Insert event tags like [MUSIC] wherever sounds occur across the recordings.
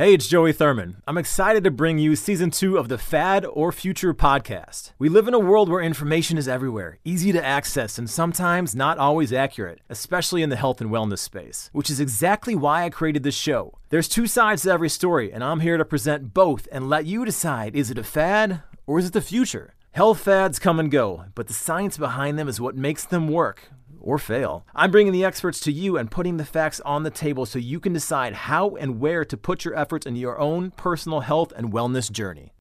Hey, it's Joey Thurman. I'm excited to bring you season two of the Fad or Future podcast. We live in a world where information is everywhere, easy to access, and sometimes not always accurate, especially in the health and wellness space, which is exactly why I created this show. There's two sides to every story, and I'm here to present both and let you decide is it a fad or is it the future? Health fads come and go, but the science behind them is what makes them work or fail. I'm bringing the experts to you and putting the facts on the table so you can decide how and where to put your efforts into your own personal health and wellness journey.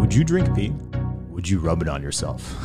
Would you drink pee? Would you rub it on yourself?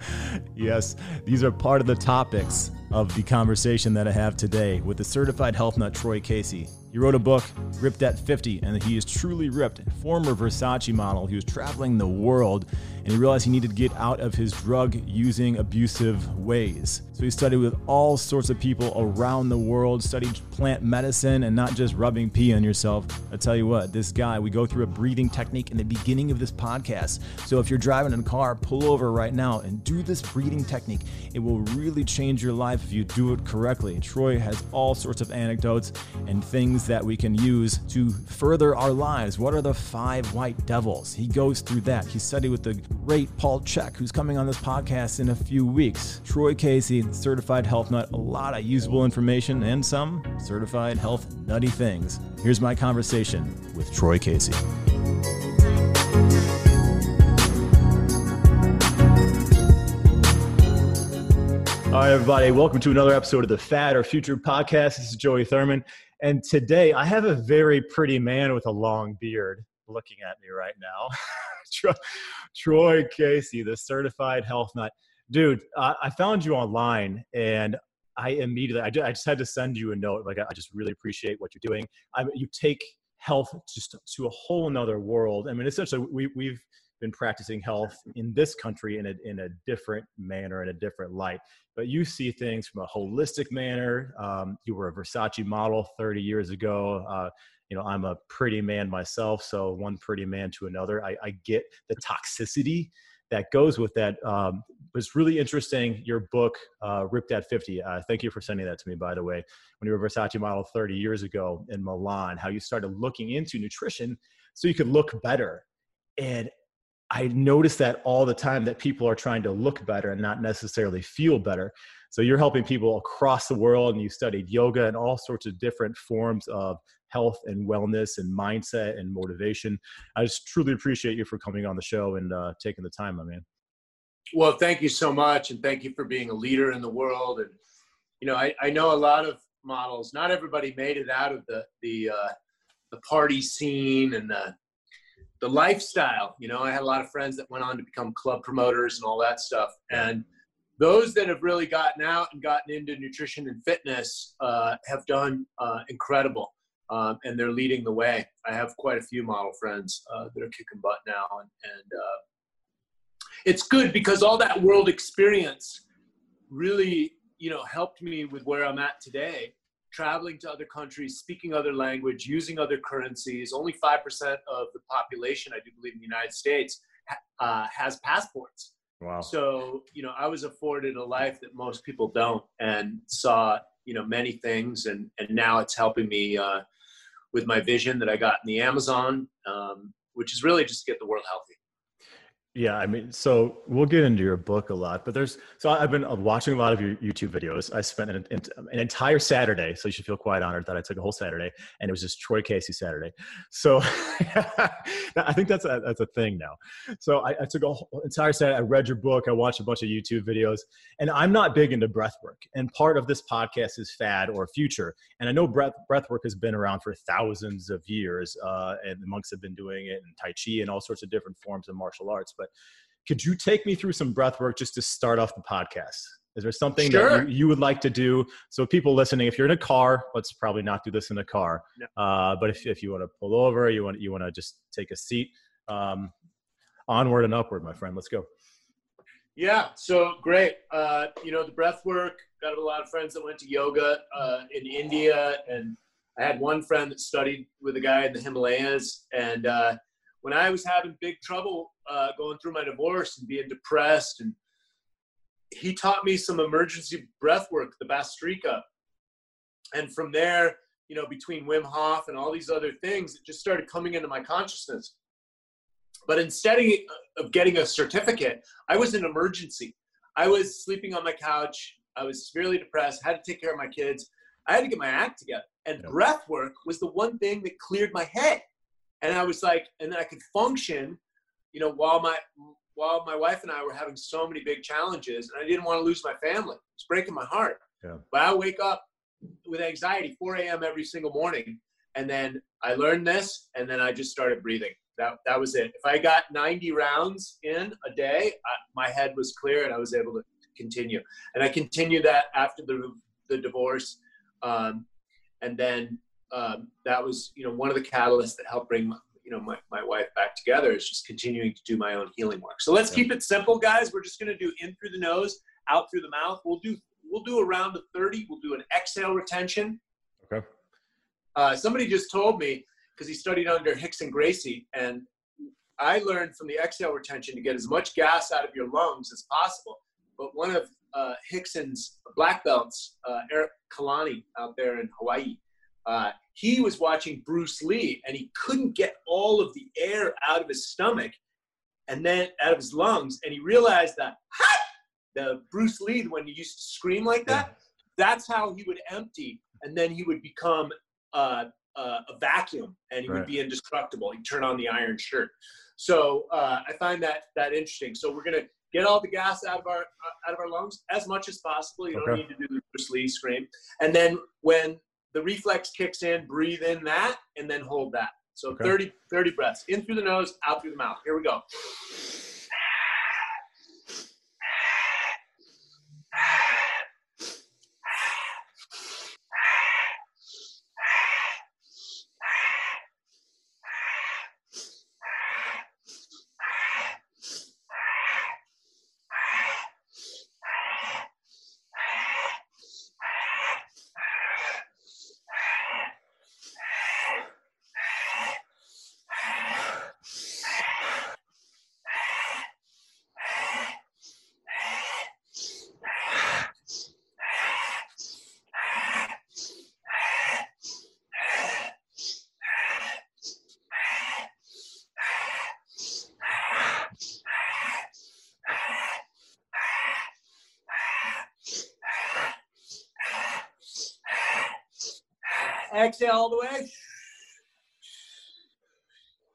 [LAUGHS] yes, these are part of the topics of the conversation that I have today with the certified health nut Troy Casey. He wrote a book, Ripped at 50, and he is truly ripped. Former Versace model. He was traveling the world and he realized he needed to get out of his drug using abusive ways. So he studied with all sorts of people around the world, studied plant medicine and not just rubbing pee on yourself. I tell you what, this guy, we go through a breathing technique in the beginning of this podcast. So if you're driving in a car, pull over right now and do this breathing technique. It will really change your life if you do it correctly. Troy has all sorts of anecdotes and things that we can use to further our lives. What are the five white devils? He goes through that. He studied with the great Paul Chek, who's coming on this podcast in a few weeks. Troy Casey, certified health nut, a lot of usable information and some certified health nutty things. Here's my conversation with Troy Casey. All right, everybody, welcome to another episode of the Fad or Future podcast. This is Joey Thurman. And today I have a very pretty man with a long beard looking at me right now. [LAUGHS] Troy Casey, the certified health nut. Dude, I found you online and I immediately, I just, had to send you a note. Like, I just really appreciate what you're doing. I you take health just to a whole nother world. I mean, essentially, we, we've been practicing health in this country in a, in a different manner, in a different light. But you see things from a holistic manner. Um, you were a Versace model 30 years ago. Uh, you know, I'm a pretty man myself, so one pretty man to another. I, I get the toxicity that goes with that. Um, it's really interesting. Your book, uh, Ripped at 50. Uh, thank you for sending that to me, by the way. When you were a Versace model 30 years ago in Milan, how you started looking into nutrition so you could look better. And I notice that all the time that people are trying to look better and not necessarily feel better. So you're helping people across the world and you studied yoga and all sorts of different forms of health and wellness and mindset and motivation. I just truly appreciate you for coming on the show and uh, taking the time, my man. Well, thank you so much, and thank you for being a leader in the world. And you know, I, I know a lot of models. Not everybody made it out of the the uh, the party scene and the the lifestyle. You know, I had a lot of friends that went on to become club promoters and all that stuff. And those that have really gotten out and gotten into nutrition and fitness uh, have done uh, incredible um, and they're leading the way. I have quite a few model friends uh, that are kicking butt now, and, and uh, it's good because all that world experience really, you know, helped me with where I'm at today. Traveling to other countries, speaking other language, using other currencies. Only five percent of the population, I do believe, in the United States uh, has passports. Wow. So, you know, I was afforded a life that most people don't, and saw, you know, many things, and and now it's helping me uh, with my vision that I got in the Amazon, um, which is really just to get the world healthy. Yeah, I mean, so we'll get into your book a lot, but there's so I've been uh, watching a lot of your YouTube videos. I spent an, an entire Saturday, so you should feel quite honored that I took a whole Saturday, and it was just Troy Casey Saturday. So [LAUGHS] I think that's a, that's a thing now. So I, I took a whole entire Saturday. I read your book. I watched a bunch of YouTube videos, and I'm not big into breath work. And part of this podcast is fad or future. And I know breath breath work has been around for thousands of years, uh, and monks have been doing it in Tai Chi and all sorts of different forms of martial arts, but could you take me through some breath work just to start off the podcast? Is there something sure. that you, you, would like to do? So, people listening, if you're in a car, let's probably not do this in a car. No. Uh, but if, if you want to pull over, you want you want to just take a seat. Um, onward and upward, my friend. Let's go. Yeah. So great. Uh, you know, the breath work. Got a lot of friends that went to yoga uh, in India, and I had one friend that studied with a guy in the Himalayas, and uh, when I was having big trouble uh, going through my divorce and being depressed and he taught me some emergency breath work, the Bhastrika. And from there, you know, between Wim Hof and all these other things, it just started coming into my consciousness. But instead of getting a certificate, I was in emergency. I was sleeping on my couch. I was severely depressed, had to take care of my kids. I had to get my act together. And yep. breath work was the one thing that cleared my head. And I was like, and then I could function, you know, while my while my wife and I were having so many big challenges, and I didn't want to lose my family. It's breaking my heart. Yeah. But I wake up with anxiety 4 a.m. every single morning, and then I learned this, and then I just started breathing. That that was it. If I got 90 rounds in a day, I, my head was clear, and I was able to continue. And I continued that after the the divorce, um, and then um, that was you know one of the catalysts that helped bring you know my, my wife back together is just continuing to do my own healing work. So let's yeah. keep it simple guys. We're just going to do in through the nose out through the mouth. We'll do we'll do a round of 30 we'll do an exhale retention. Okay. Uh, somebody just told me because he studied under Rickson Gracie and i learned from the exhale retention to get as much gas out of your lungs as possible. But one of uh, Rickson's black belts uh, eric kalani out there in hawaii uh, he was watching Bruce Lee and he couldn't get all of the air out of his stomach and then out of his lungs. And he realized that the Bruce Lee, when he used to scream like that, that's how he would empty. And then he would become uh, uh, a vacuum and he right. would be indestructible. He'd turn on the iron shirt. So uh, I find that that interesting. So we're gonna get all the gas out of our uh, out of our lungs as much as possible. You okay. don't need to do the Bruce Lee scream. And then when the reflex kicks in, breathe in that, and then hold that. So okay. 30, 30 breaths in through the nose, out through the mouth. Here we go. Exhale all the way.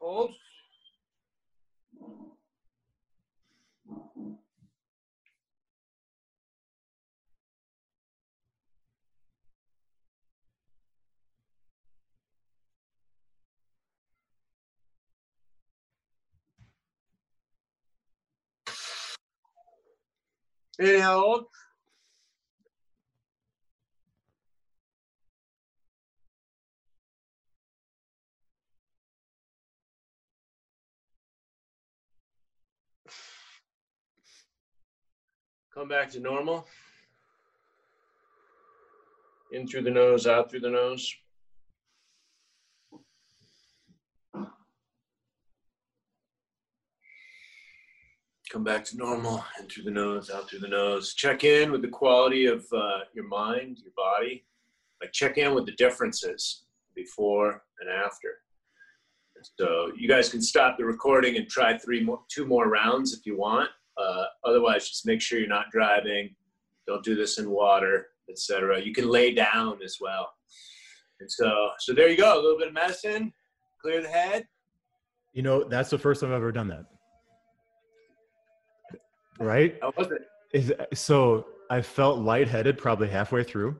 Hold. Inhale, Come back to normal. In through the nose, out through the nose. Come back to normal, in through the nose, out through the nose. Check in with the quality of uh, your mind, your body. Like check in with the differences before and after. So you guys can stop the recording and try three more, two more rounds if you want. Uh, otherwise, just make sure you're not driving. Don't do this in water, etc. You can lay down as well. And so, so there you go. A little bit of medicine, clear the head. You know, that's the first time I've ever done that. Right? How was it? Is so I felt lightheaded probably halfway through.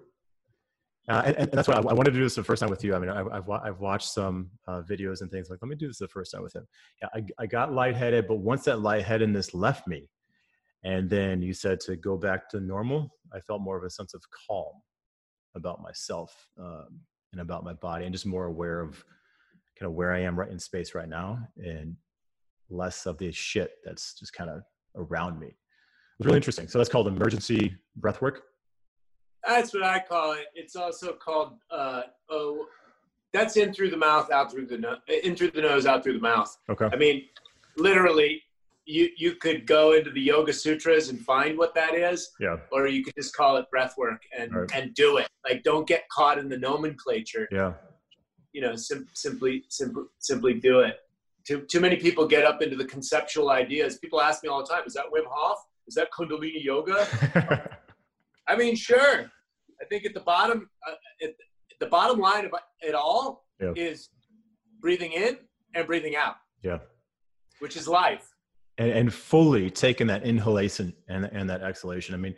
Uh, and, and, that's why I, I, wanted to do this the first time with you. I mean, I, have I've watched some uh, videos and things like, let me do this the first time with him. Yeah, I, I got lightheaded, but once that lightheadedness left me, and then you said to go back to normal, I felt more of a sense of calm about myself um, and about my body, and just more aware of kind of where I am right in space right now, and less of the shit that's just kind of around me. It was really interesting. So that's called emergency breath work. That's what I call it. It's also called uh, oh, that's in through the mouth, out through the nose, in through the nose, out through the mouth. Okay. I mean, literally, you you could go into the Yoga Sutras and find what that is, Yeah. or you could just call it breath work and Right. and do it. Like, don't get caught in the nomenclature. Yeah. You know, sim- simply simply simply do it. Too too many people get up into the conceptual ideas. People ask me all the time, "Is that Wim Hof? Is that Kundalini yoga?" [LAUGHS] I mean, sure. I think at the bottom, uh, at, the bottom line of it all Yeah. is breathing in and breathing out, yeah. which is life. and, and fully taking that inhalation and, and that exhalation. I mean,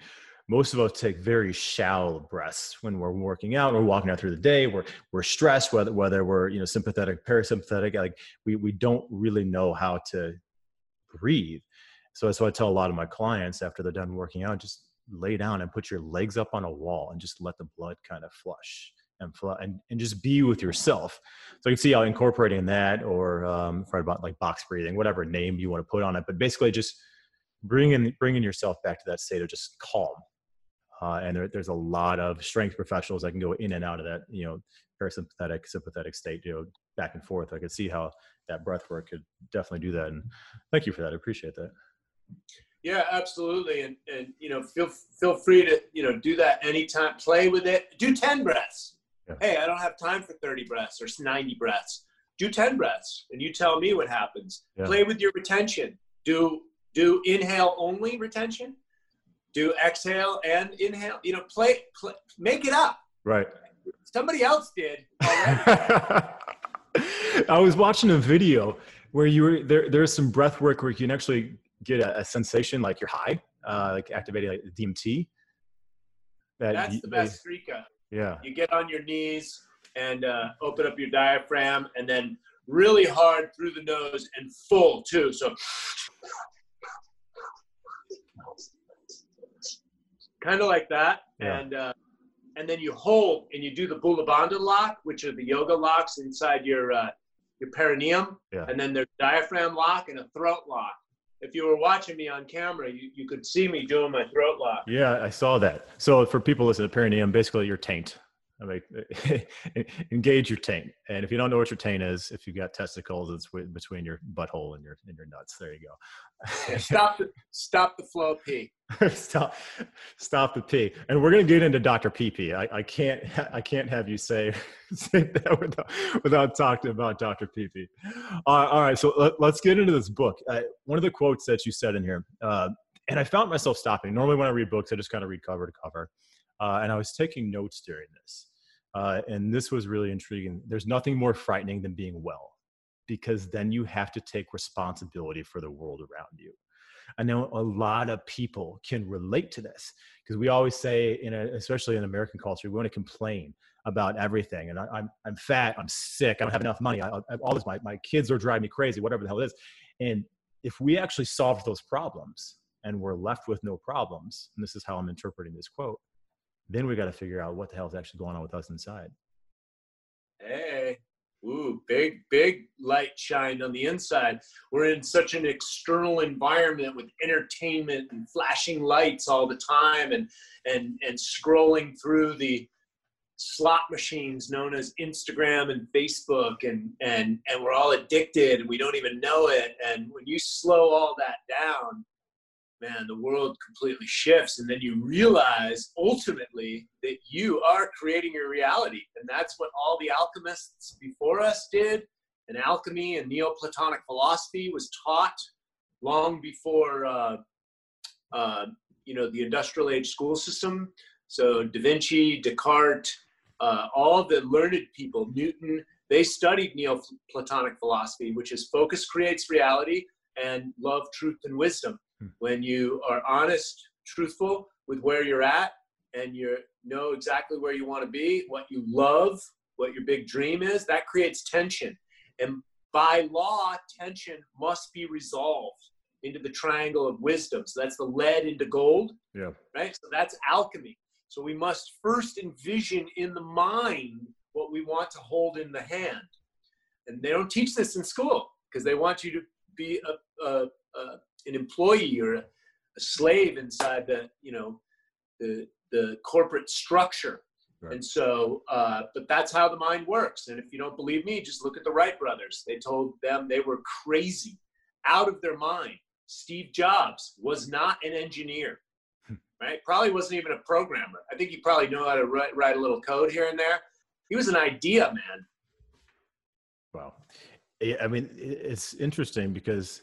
most of us take very shallow breaths when we're working out or walking out through the day. We're, we're stressed, whether, whether we're, you know, sympathetic, parasympathetic, like we, we don't really know how to breathe. So that's what I tell a lot of my clients after they're done working out, just lay down and put your legs up on a wall and just let the blood kind of flush and flow and, and just be with yourself. So you can see how incorporating that or um, about like box breathing, whatever name you want to put on it, but basically just bringing bringing yourself back to that state of just calm. Uh, and there, there's a lot of strength professionals that can go in and out of that, you know, parasympathetic, sympathetic state, you know, back and forth. I could see how that breath work could definitely do that. And thank you for that. I appreciate that. Yeah, absolutely. And and you know, feel feel free to you know do that anytime. Play with it. Do ten breaths. Yeah. Hey, I don't have time for thirty breaths or ninety breaths. Do ten breaths, and you tell me what happens. Yeah. Play with your retention. Do do inhale only retention. Do exhale and inhale. You know, play, play make it up. Right. Somebody else did [LAUGHS] already. I was watching a video where you were there. There's some breath work where you can actually get a, a sensation like you're high, uh, like activating like DMT. That That's you- the Bhastrika. Yeah. you get on your knees and uh, open up your diaphragm and then really hard through the nose and full too so kind of like that Yeah. and uh, and then you hold and you do the Mula Bandha lock which are the yoga locks inside your uh, your perineum Yeah. and then there's diaphragm lock and a throat lock if you were watching me on camera you, you could see me doing my throat lock Yeah, I saw that. So for people listening to perineum, basically your taint. I mean, [LAUGHS] engage your taint. And if you don't know what your taint is, if you've got testicles, it's between your butthole and your and your nuts. There you go. [LAUGHS] stop the stop the flow of pee stop, stop the P. And we're gonna get into Dr. PP. I, I can't I can't have you say [LAUGHS] say that without, without talking about Dr. PP. Uh, all right, so let, us get into this book. Uh, one of the quotes that you said in here, uh, and I found myself stopping. Normally, when I read books, I just kind of read cover to cover, uh, and I was taking notes during this. Uh, and this was really intriguing. There's nothing more frightening than being well, because then you have to take responsibility for the world around you. I know a lot of people can relate to this because we always say, in a, especially in American culture, we want to complain about everything. And I, I'm, I'm fat, I'm sick, I don't have enough money, I, I, all this, my, my kids are driving me crazy, whatever the hell it is. And if we actually solved those problems and we're left with no problems, and this is how I'm interpreting this quote, then we got to figure out what the hell is actually going on with us inside. Hey, ooh, big, big light shined on the inside. We're in such an external environment with entertainment and flashing lights all the time and and and scrolling through the slot machines known as Instagram and Facebook and and and we're all addicted and we don't even know it. And when you slow all that down, man, the world completely shifts. And then you realize ultimately that you are creating your reality. And that's what all the alchemists before us did. And alchemy and Neoplatonic philosophy was taught long before, uh, uh, you know, the industrial age school system. So Da Vinci, Descartes, uh, all the learned people, Newton, they studied Neoplatonic philosophy, which is focus creates reality and love, truth, and wisdom Hmm. when you are honest, truthful with where you're at, and you know exactly where you want to be, what you love, what your big dream is, that creates tension. And by law, tension must be resolved into the triangle of wisdom. So that's the lead into gold, Yeah. right? So that's alchemy. So we must first envision in the mind what we want to hold in the hand. And they don't teach this in school because they want you to be a, a, a an employee or a, a, slave inside the you know the the corporate structure Right. and so uh, but that's how the mind works and if you don't believe me just look at the wright brothers they told them they were crazy out of their mind Steve Jobs was not an engineer, hmm. right? Probably wasn't even a programmer. I think he probably knew how to write, write a little code here and there. He was an idea man. Wow. I mean, it's interesting because,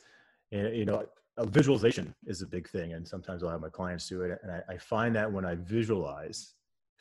eh, you know, visualization is a big thing. And sometimes I'll have my clients do it. And I, I find that when I visualize,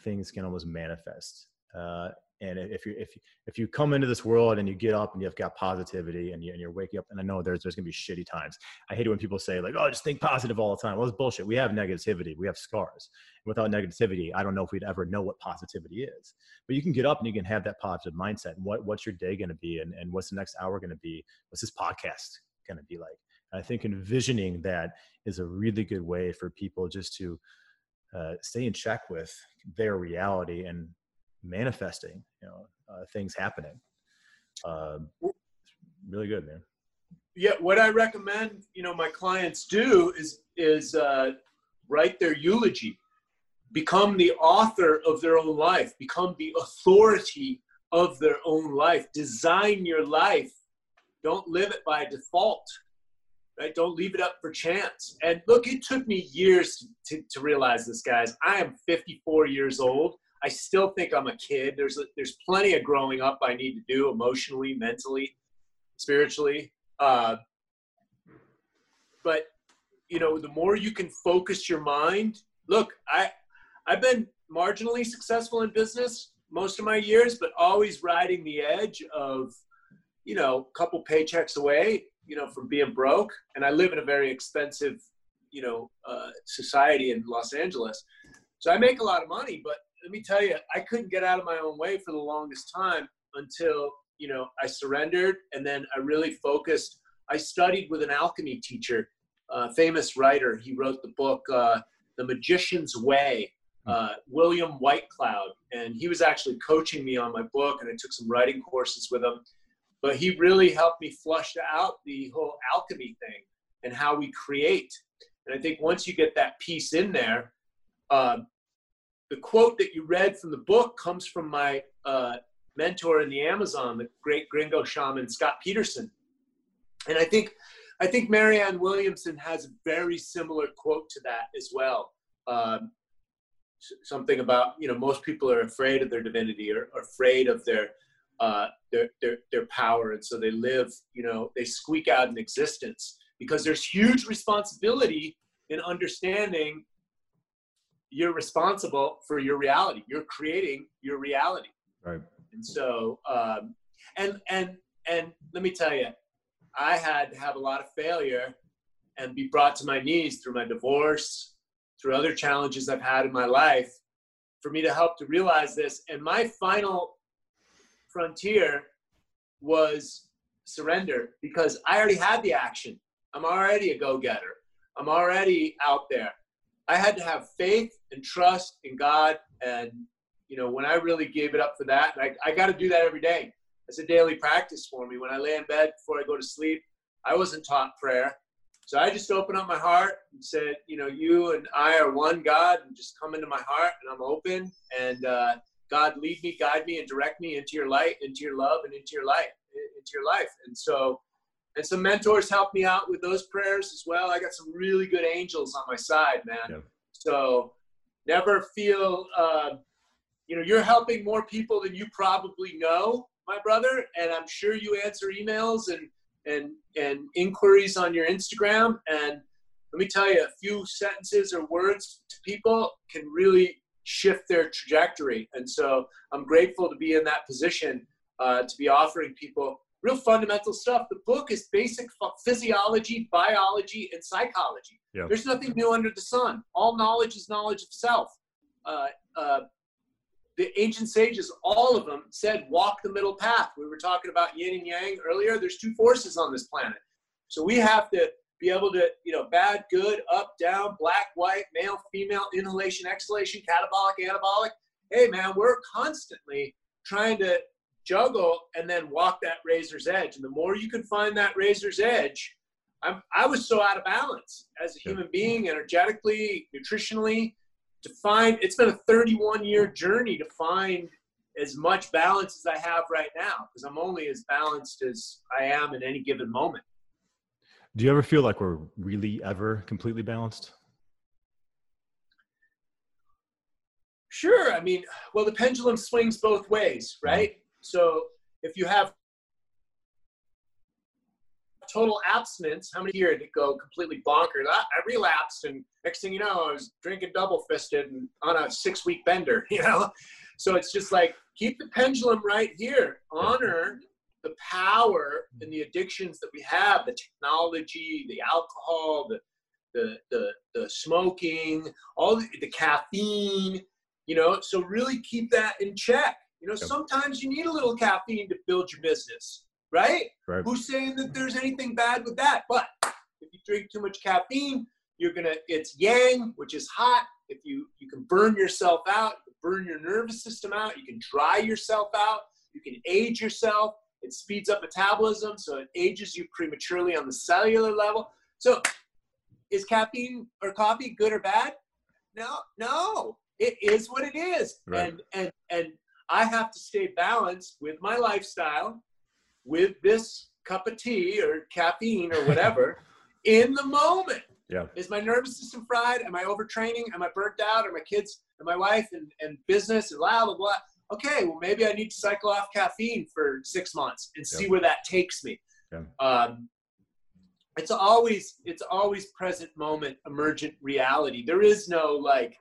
things can almost manifest. Uh, and if you if you, if you come into this world and you get up and you've got positivity and, you, and you're waking up and i know there's there's to be shitty times. I hate it when people say like oh just think positive all the time. Well it's bullshit. We have negativity. We have scars. Without negativity i don't know if we'd ever know what positivity is. But you can get up and you can have that positive mindset. And what, what's your day to be? And, and what's the next hour going to be? What's this podcast to be like? and i think envisioning that is a really good way for people just to uh, stay in check with their reality and manifesting, you know, uh, things happening. Um, really good, man. Yeah, what I recommend, you know, my clients do is is uh, write their eulogy, become the author of their own life, become the authority of their own life, design your life. Don't live it by default. Right? Don't leave it up for chance. And look, it took me years to, to, realize this, guys. I am 54 years old. I still think I'm a kid. There's a, there's plenty of growing up I need to do emotionally, mentally, spiritually. Uh, but you know, the more you can focus your mind. Look, I I've been marginally successful in business most of my years, but always riding the edge of you know, a couple paychecks away, you know, from being broke. And I live in a very expensive, you know, uh, society in Los Angeles. So I make a lot of money, but let me tell you, I couldn't get out of my own way for the longest time until you know I surrendered, and then I really focused. I studied with an alchemy teacher, a famous writer. He wrote the book uh, "The Magician's Way." Uh, William Whitecloud, and he was actually coaching me on my book, and I took some writing courses with him. But he really helped me flush out the whole alchemy thing and how we create. And I think once you get that piece in there, uh, the quote that you read from the book comes from my uh, mentor in the Amazon, the great gringo shaman Scott Peterson. And I think I think Marianne Williamson has a very similar quote to that as well. Um, something about you know most people are afraid of their divinity or, or afraid of their, uh, their their their power, and so they live you know they squeak out an existence because there's huge responsibility in understanding you're responsible for your reality. You're creating your reality. Right. And so, um, and and and let me tell you, I had to have a lot of failure and be brought to my knees through my divorce, through other challenges I've had in my life, for me to help to realize this. And my final frontier was surrender because I already had the action. I'm already a go-getter. I'm already out there. I had to have faith and trust in God. And, you know, when I really gave it up for that, I, I got to do that every day. It's a daily practice for me. When I lay in bed before I go to sleep, I wasn't taught prayer. So I just opened up my heart and said, you know, you and I are one God, and just come into my heart, and I'm open. And uh, God, lead me, guide me, and direct me into your light, into your love, and into your life, into your life. And so and some mentors helped me out with those prayers as well. I got some really good angels on my side, man. Yeah. So never feel, uh, you know, you're helping more people than you probably know, my brother. And I'm sure you answer emails and and and inquiries on your Instagram. And let me tell you, a few sentences or words to people can really shift their trajectory. And so I'm grateful to be in that position uh, to be offering people real fundamental stuff. The book is basic physiology, biology, and psychology. There's nothing new under the sun. All knowledge is knowledge of self. Uh, uh, the ancient sages, all of them said, walk the middle path. We were talking about yin and yang earlier. There's two forces on this planet. So we have to be able to, you know, bad, good, up, down, black, white, male, female, inhalation, exhalation, catabolic, anabolic. Hey, man, we're constantly trying to juggle and then walk that razor's edge. And the more you can find that razor's edge, I'm, I was so out of balance as a human being, energetically, nutritionally, to find it's been a 31 year journey to find as much balance as I have right now because I'm only as balanced as I am in any given moment. Do you ever feel like we're really ever completely balanced? Sure. I mean, well, the pendulum swings both ways, mm-hmm. right? So if you have total abstinence, how many years did it go completely bonkers? I, I, relapsed, and next thing you know, I was drinking double fisted and on a six week bender, [LAUGHS] you know? So it's just like, keep the pendulum right here. Honor the power and mm. the addictions that we have the technology, the alcohol, the the, the, the smoking, all the, the caffeine, you know, so really keep that in check. You know, sometimes you need a little caffeine to build your business, right? right? Who's saying that there's anything bad with that? But if you drink too much caffeine, you're gonna it's yang, which is hot. If you you can burn yourself out, you burn your nervous system out, you can dry yourself out, you can age yourself. It speeds up metabolism, so it ages you prematurely on the cellular level. So, is caffeine or coffee good or bad? No, no it is what it is. Right. And and and I have to stay balanced with my lifestyle, with this cup of tea or caffeine or whatever [LAUGHS] in the moment. Yeah. Is my nervous system fried? Am I overtraining? Am I burnt out? Are my kids and my wife and, and business and blah blah blah? Okay, well maybe I need to cycle off caffeine for six months and see where that takes me. Yeah. Um, it's always it's always present moment emergent reality. There is no like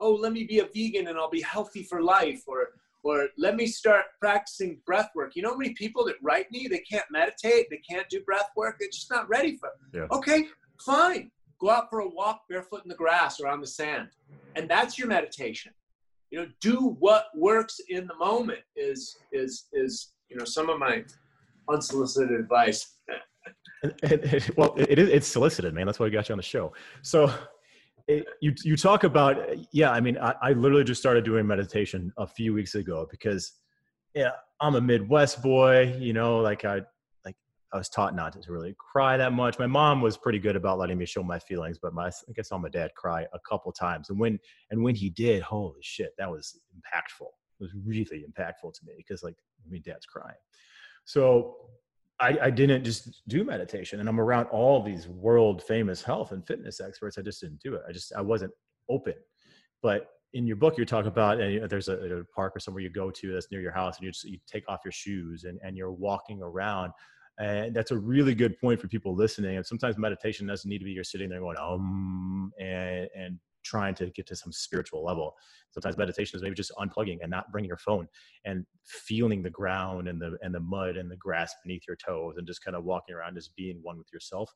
oh, let me be a vegan and I'll be healthy for life, or or let me start practicing breath work. You know how many people that write me, they can't meditate, they can't do breath work, they're just not ready for it. Yeah. Okay, fine. Go out for a walk barefoot in the grass or on the sand. And that's your meditation. You know, do what works in the moment is is is you know some of my unsolicited advice. well, it is it's solicited, man. That's why we got you on the show. So it, you you talk about yeah i mean I, I literally just started doing meditation a few weeks ago because yeah i'm a midwest boy you know like i i was taught not to really cry that much. My mom was pretty good about letting me show my feelings but my i guess saw my dad cry a couple times. And when and when he did holy shit that was impactful. It was really impactful to me because like mean dad's crying. So I, I, didn't just do meditation and i'm around all these world famous health and fitness experts. I just didn't do it. I just i wasn't open. But in your book you talk about and there's a, a, park or somewhere you go to that's near your house and you just you take off your shoes and, and you're walking around and that's a really good point for people listening and sometimes meditation doesn't need to be you're sitting there going um and and trying to get to some spiritual level. Sometimes meditation is maybe just unplugging and not bringing your phone and feeling the ground and the and the mud and the grass beneath your toes and just kind of walking around as being one with yourself.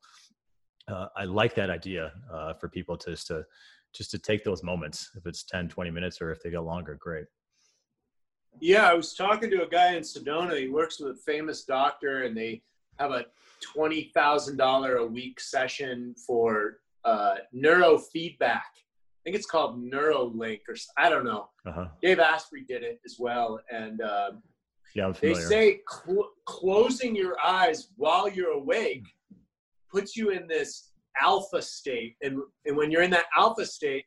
Uh, I like that idea uh, for people to just to just to take those moments. If it's 10, 20 minutes or if they go longer, great. Yeah, I was talking to a guy in Sedona. He works with a famous doctor, and they have a twenty thousand dollar a week session for uh, neurofeedback I think it's called Neuralink or I don't know. Uh-huh. Dave Asprey did it as well, and uh, yeah, they say cl- closing your eyes while you're awake puts you in this alpha state, and and when you're in that alpha state,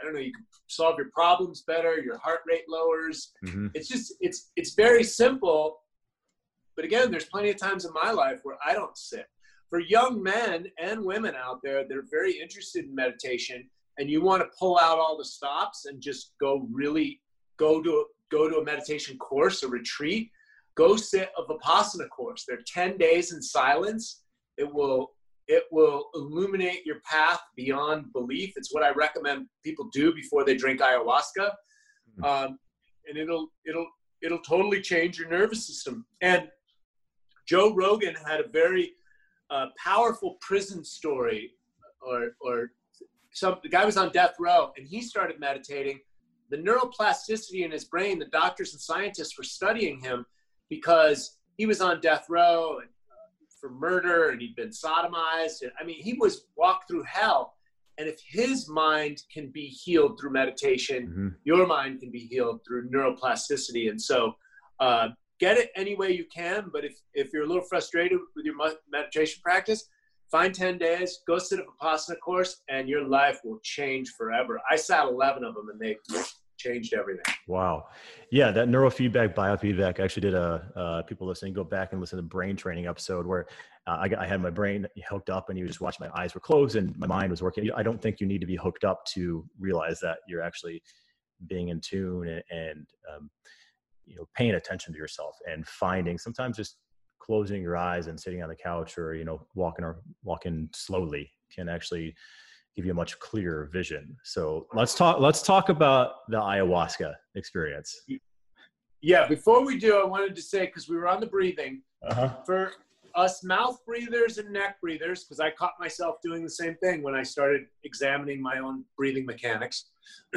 I don't know, you can solve your problems better, your heart rate lowers. Mm-hmm. It's just it's it's very simple. But again, there's plenty of times in my life where I don't sit. For young men and women out there that are very interested in meditation, and you want to pull out all the stops and just go really go to go to a meditation course, a retreat, go sit a Vipassana course. They're 10 days in silence. It will it will illuminate your path beyond belief. It's what I recommend people do before they drink ayahuasca. Hmm. Um, and it'll it'll it'll totally change your nervous system. And Joe Rogan had a very uh, powerful prison story or or some the guy was on death row and he started meditating. The neuroplasticity in his brain, the doctors and scientists were studying him because he was on death row and, for murder and he'd been sodomized. And, I mean, he was walked through hell. And if his mind can be healed through meditation, mm-hmm. your mind can be healed through neuroplasticity. And so, uh, get it any way you can. But if, if you're a little frustrated with your meditation practice, Find 10 days, go sit a Vipassana course, and your life will change forever. I sat 11 of them and they changed everything. Wow. Yeah, that neurofeedback, biofeedback. I actually did a uh, people listening go back and listen to the brain training episode where uh, I, I, had my brain hooked up and you just watch my eyes were closed and my mind was working. I don't think you need to be hooked up to realize that you're actually being in tune and, and um, you know paying attention to yourself and finding sometimes just closing your eyes and sitting on the couch or you know walking or walking slowly can actually give you a much clearer vision. So let's talk. Let's talk about the ayahuasca experience. Yeah. Before we do, I wanted to say because we were on the breathing uh-huh. for us mouth breathers and neck breathers, because I caught myself doing the same thing when I started examining my own breathing mechanics. [CLEARS THROAT]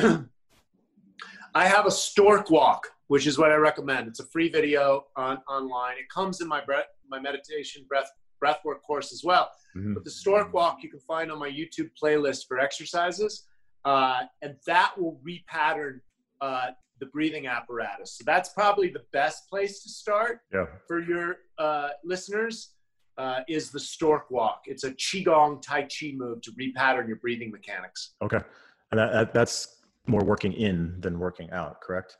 I have a stork walk, which is what I recommend. It's a free video on online. It comes in my breath, my meditation breath breathwork course as well. Mm-hmm. But the stork walk you can find on my YouTube playlist for exercises, uh, and that will repattern uh, the breathing apparatus. So that's probably the best place to start yeah. for your uh, listeners. Uh, is the stork walk? It's a qigong tai chi move to repattern your breathing mechanics. Okay, and that, that, that's more working in than working out, correct?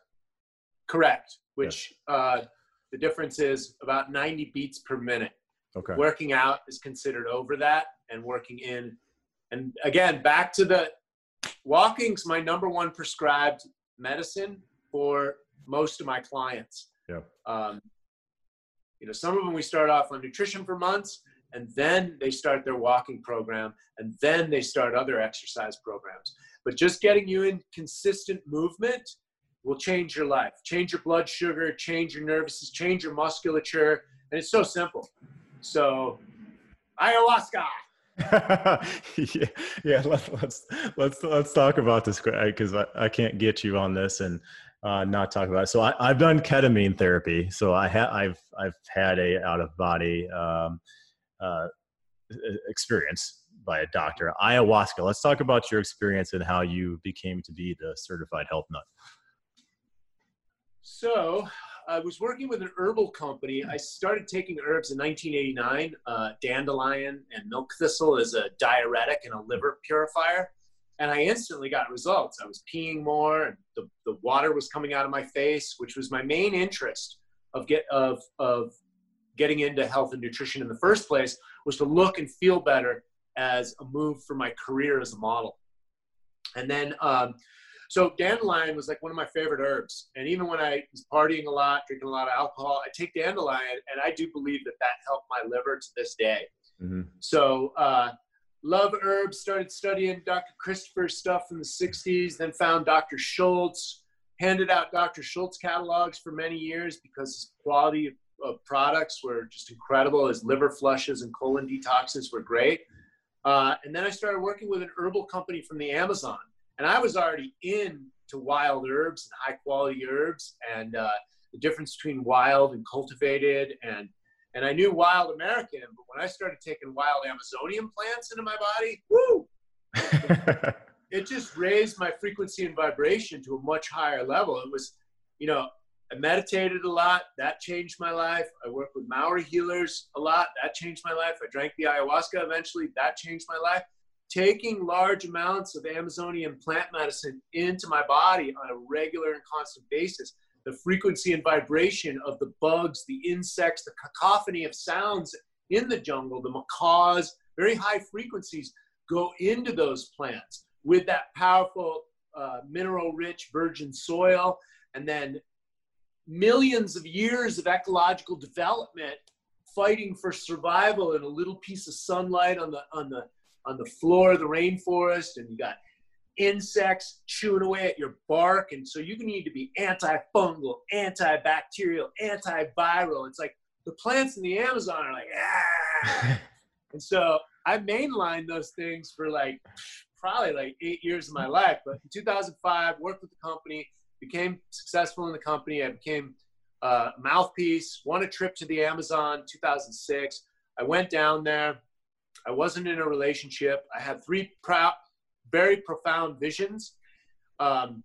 Correct. Which yes. Uh, the difference is about 90 beats per minute. Okay. Working out is considered over that, and working in. And again, back to the walking's my number one prescribed medicine for most of my clients. Yeah. Um, you know, some of them we start off on nutrition for months, and then they start their walking program, and then they start other exercise programs. But just getting you in consistent movement will change your life, change your blood sugar, change your nervous, change your musculature, and it's so simple. So, ayahuasca. [LAUGHS] yeah, yeah. Let, let's let's let's talk about this because I, I can't get you on this and uh, not talk about it. So I, I've done ketamine therapy. So I have I've I've had a out of body um, uh, experience by a doctor. Ayahuasca. Let's talk about your experience and how you became to be the certified health nut. So I was working with an herbal company. I started taking herbs in 1989, uh, dandelion and milk thistle as a diuretic and a liver purifier. And I instantly got results. I was peeing more, the, the water was coming out of my face, which was my main interest of get of of getting into health and nutrition in the first place was to look and feel better as a move for my career as a model. And then um, so dandelion was like one of my favorite herbs. And even when I was partying a lot, drinking a lot of alcohol, I take dandelion, and I do believe that that helped my liver to this day. Mm-hmm. So uh, love herbs. Started studying Dr. Christopher's stuff in the '60s. Then found Dr. Schulze. Handed out Dr. Schulze catalogs for many years because his quality of, of products were just incredible. His liver flushes and colon detoxes were great. Uh, and then I started working with an herbal company from the Amazon and I was already in to wild herbs and high quality herbs and uh, the difference between wild and cultivated and and I knew wild American, but when I started taking wild Amazonian plants into my body, woo, [LAUGHS] it just raised my frequency and vibration to a much higher level. It was, you know, I meditated a lot. That changed my life. I worked with Maori healers a lot. That changed my life. I drank the ayahuasca eventually. That changed my life taking large amounts of Amazonian plant medicine into my body on a regular and constant basis, the frequency and vibration of the bugs, the insects, the cacophony of sounds in the jungle, the macaws, very high frequencies go into those plants with that powerful uh, mineral rich virgin soil. And then millions of years of ecological development fighting for survival in a little piece of sunlight on the on the on the floor of the rainforest and you got insects chewing away at your bark. And so you need to be antifungal, antibacterial, antiviral. It's like the plants in the Amazon are like, ah. [LAUGHS] and so I mainlined those things for like probably like eight years of my life. But in 2005, worked with the company, became successful in the company. I became a mouthpiece, won a trip to the Amazon 2006. I went down there I wasn't in a relationship. I had three pro- very profound visions. Um,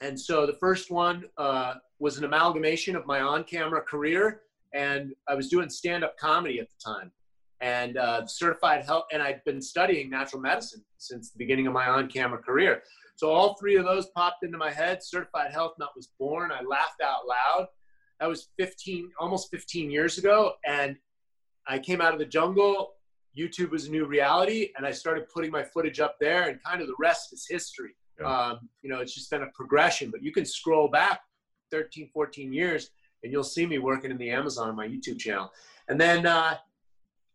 and so the first one uh, was an amalgamation of my on camera career. And I was doing stand up comedy at the time and uh, certified health. And I'd been studying natural medicine since the beginning of my on camera career. So all three of those popped into my head. Certified Health Nut was born. I laughed out loud. That was 15, almost 15 years ago. And I came out of the jungle. YouTube was a new reality. And I started putting my footage up there, and kind of the rest is history. Yeah. Um, you know, it's just been a progression, but you can scroll back 13, 14 years and you'll see me working in the Amazon on my YouTube channel. And then uh,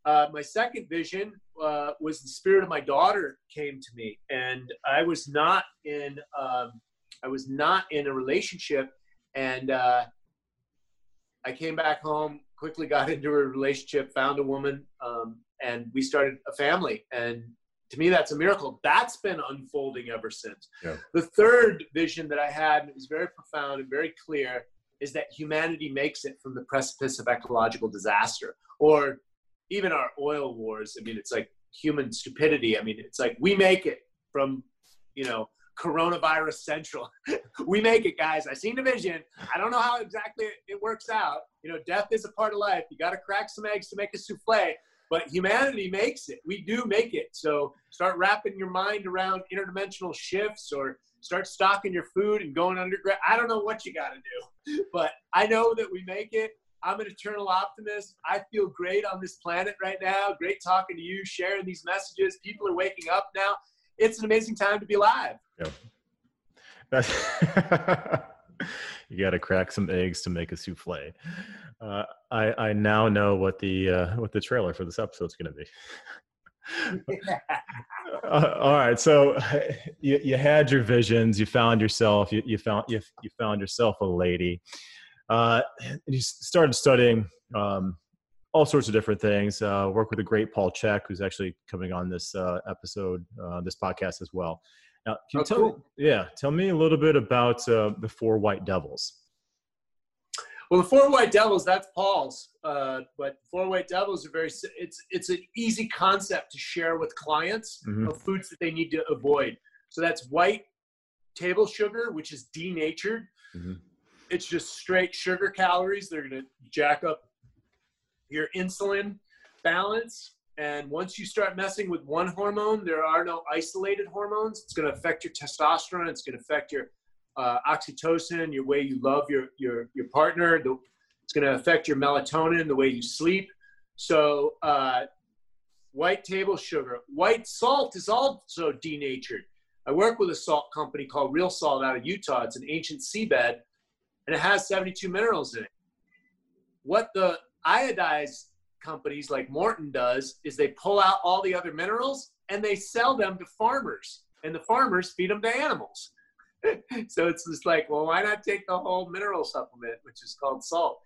uh, my second vision uh, was the spirit of my daughter came to me, and I was not in um, I was not in a relationship, and uh, I came back home quickly, got [LAUGHS] into a relationship, found a woman, um, and we started a family. And to me, that's a miracle. That's been unfolding ever since. Yeah. The third vision that I had, and it was very profound and very clear, is that humanity makes it from the precipice of ecological disaster or even our oil wars. I mean, it's like human stupidity. I mean, it's like we make it from, you know, coronavirus central. [LAUGHS] we make it, guys. I seen the vision. I don't know how exactly it works out. You know, death is a part of life. You got to crack some eggs to make a souffle but humanity makes it. We do make it. So start wrapping your mind around interdimensional shifts or start stocking your food and going underground. I don't know what you got to do, but I know that we make it. I'm an eternal optimist. I feel great on this planet right now. Great talking to you, sharing these messages. People are waking up now. It's an amazing time to be alive. Yeah. [LAUGHS] you got to crack some eggs to make a souffle. Uh, I I now know what the uh, what the trailer for this episode is going to be. [LAUGHS] uh, all right, so you you had your visions, you found yourself, you you found you you found yourself a lady, uh, and you started studying um, all sorts of different things. Uh, work with a great Paul Chek who's actually coming on this uh, episode, uh, this podcast as well. Now, can you oh, tell cool. me, yeah, tell me a little bit about uh, the Four White Devils. Well, the four white devils, that's Paul's. Uh, but four white devils are very, it's, it's an easy concept to share with clients mm-hmm. of foods that they need to avoid. So that's white table sugar, which is denatured. Mm-hmm. It's just straight sugar calories. They're going to jack up your insulin balance. And once you start messing with one hormone, there are no isolated hormones. It's going to affect your testosterone. It's going to affect your uh, oxytocin, your way you love your your your partner. The, it's going to affect your melatonin, the way you sleep. So, uh, white table sugar, white salt is also denatured. I work with a salt company called Real Salt out of Utah. It's an ancient seabed, and it has 72 minerals in it. What the iodized companies like Morton does is they pull out all the other minerals and they sell them to farmers, and the farmers feed them to animals. [LAUGHS] so it's just like, well, why not take the whole mineral supplement, which is called salt?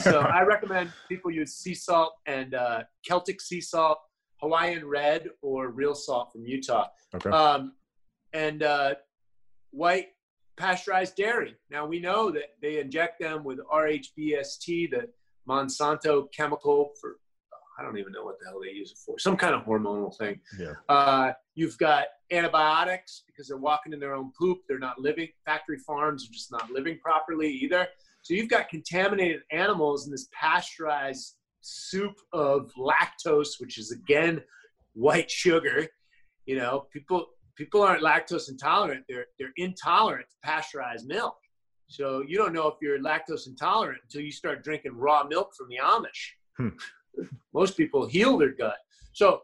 so [LAUGHS] I recommend people use sea salt and uh, Celtic sea salt, Hawaiian red, or real salt from Utah. Okay. Um, and uh, white pasteurized dairy. Now we know that they inject them with RHBST, the Monsanto chemical for I don't even know what the hell they use it for. Some kind of hormonal thing. Yeah. Uh, you've got antibiotics because they're walking in their own poop. They're not living. Factory farms are just not living properly either. So you've got contaminated animals in this pasteurized soup of lactose, which is again white sugar. You know, people people aren't lactose intolerant. They're they're intolerant to pasteurized milk. So you don't know if you're lactose intolerant until you start drinking raw milk from the Amish. Hmm most people heal their gut. So,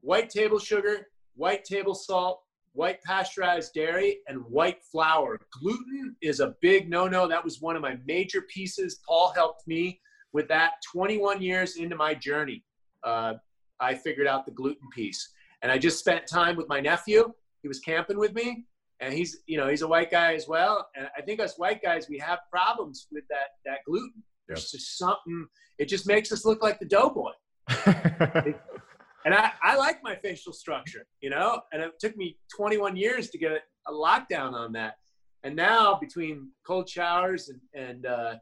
white table sugar, white table salt, white pasteurized dairy, and white flour. Gluten is a big no no. That was one of my major pieces. Paul helped me with that 21 years into my journey. Uh, I figured out the gluten piece. And I just spent time with my nephew. He was camping with me. And he's, you know, he's a white guy as well. And I think us white guys, we have problems with that that gluten. There's just something. It just makes us look like the doughboy. [LAUGHS] and I, I like my facial structure, you know. And it took me 21 years to get a, lockdown on that. And now between cold showers and and uh,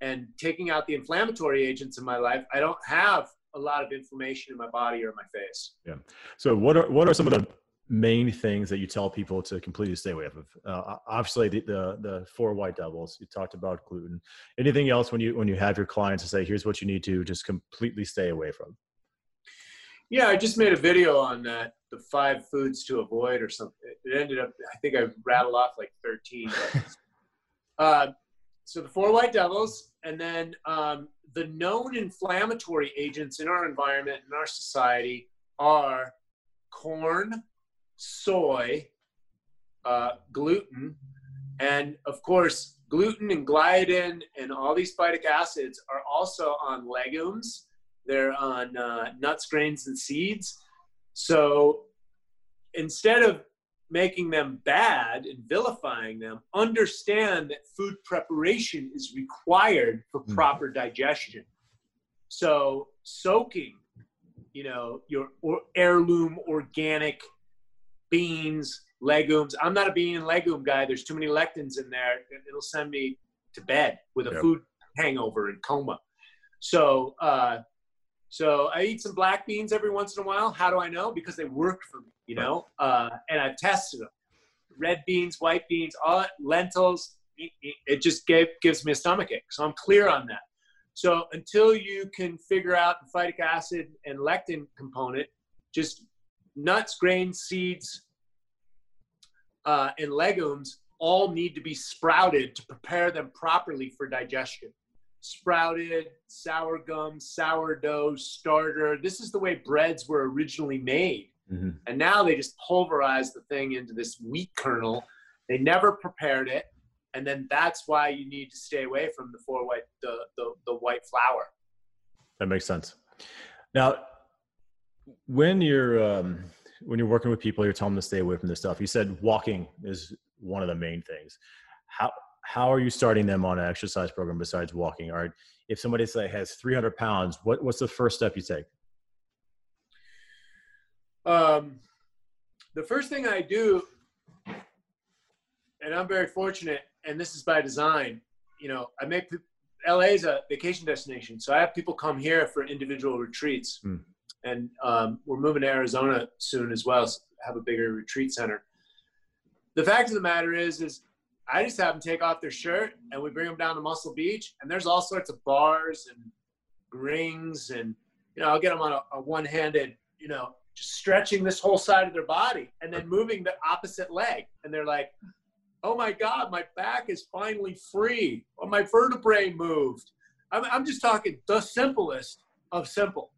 and taking out the inflammatory agents in my life, I don't have a lot of inflammation in my body or my face. Yeah. So what are what are some of the main things that you tell people to completely stay away from? Uh, obviously, the, the, the four white devils. You talked about gluten. Anything else when you when you have your clients to say, here's what you need to just completely stay away from? Yeah, I just made a video on that, the five foods to avoid or something. It ended up, I think I rattled off like 13. [LAUGHS] uh, so the four white devils, and then um, the known inflammatory agents in our environment, in our society, are corn, soy, uh, gluten, and of course, gluten and gliadin and all these phytic acids are also on legumes. They're on uh, nuts, grains, and seeds. So instead of making them bad and vilifying them, understand that food preparation is required for mm. proper digestion. So soaking, you know, your or heirloom organic beans, legumes. I'm not a bean and legume guy. There's too many lectins in there. It'll send me to bed with a yep. food hangover and coma. So, uh, so I eat some black beans every once in a while. How do I know? Because they work for me, you know. Uh, and I've tested them. Red beans, white beans, all lentils. It just gave, gives me a stomach ache. So I'm clear on that. So until you can figure out the phytic acid and lectin component, just nuts, grains, seeds, uh, and legumes all need to be sprouted to prepare them properly for digestion. Sprouted, sour gum, sourdough, starter. This is the way breads were originally made. Mm-hmm. And now they just pulverize the thing into this wheat kernel. They never prepared it. And then that's why you need to stay away from the four white, the, the, the white flour. That makes sense. Now, when you're, um, when you're working with people, you're telling them to stay away from this stuff. You said walking is one of the main things. How how are you starting them on an exercise program besides walking? All right, if somebody say has 300 pounds, what what's the first step you take? Um, the first thing I do, and I'm very fortunate, and this is by design. You know, I make LA is a vacation destination, so I have people come here for individual retreats. Mm and um, we're moving to Arizona soon as well. So have a bigger retreat center. The fact of the matter is, is I just have them take off their shirt and we bring them down to Muscle Beach, and there's all sorts of bars and rings, and you know I'll get them on a, a one-handed, you know, just stretching this whole side of their body and then moving the opposite leg, and they're like, "Oh my God, my back is finally free, or my vertebrae moved." I'm, I'm just talking the simplest of simple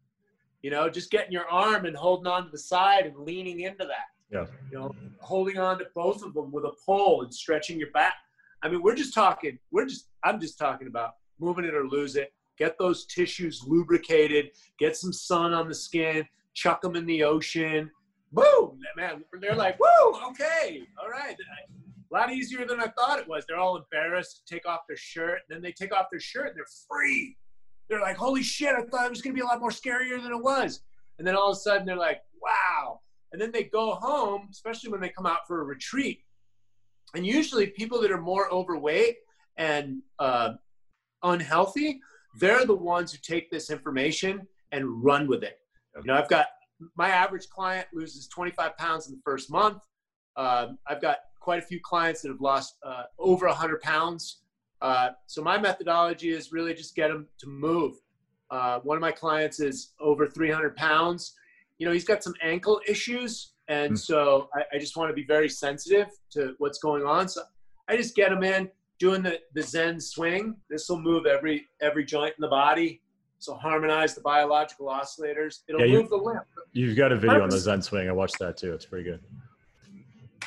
you know, just getting your arm and holding on to the side and leaning into that. Yeah. You know, holding on to both of them with a pole and stretching your back. I mean, we're just talking, we're just, I'm just talking about moving it or lose it. Get those tissues lubricated, get some sun on the skin, chuck them in the ocean. Boom, man, they're like, woo, okay, all right. A lot easier than I thought it was. They're all embarrassed to take off their shirt, and then they take off their shirt and they're free they're like, holy shit, I thought it was going to be a lot more scarier than it was. And then all of a sudden they're like, wow. And then they go home, especially when they come out for a retreat. And usually people that are more overweight and uh, unhealthy, they're the ones who take this information and run with it. You know, I've got my average client loses 25 pounds in the first month. Uh, I've got quite a few clients that have lost uh, over 100 pounds uh, so my methodology is really just get them to move. Uh, one of my clients is over 300 pounds. You know, he's got some ankle issues, and mm. so I, I, just want to be very sensitive to what's going on. So I just get him in doing the, the Zen swing. This will move every every joint in the body. So harmonize the biological oscillators. It'll yeah, move the lymph. You've got a video on the Zen swing. I watched that too. It's pretty good.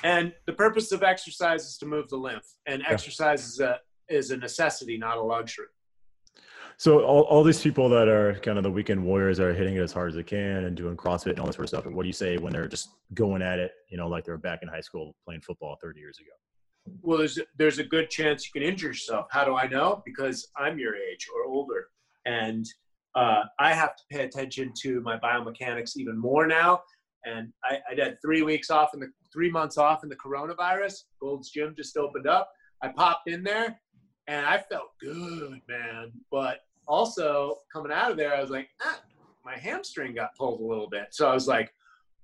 And the purpose of exercise is to move the lymph, and yeah. exercise is a is a necessity, not a luxury. So all, all these people that are kind of the weekend warriors are hitting it as hard as they can and doing CrossFit and all this sort of stuff. What do you say when they're just going at it, you know, like they were back in high school playing football 30 years ago? Well, there's, there's a good chance you can injure yourself. How do I know? Because I'm your age or older. And uh, I have to pay attention to my biomechanics even more now. And I, I had three weeks off in the three months off in the coronavirus. Gold's Gym just opened up. I popped in there and I felt good, man. But also coming out of there, I was like, ah, my hamstring got pulled a little bit. So I was like,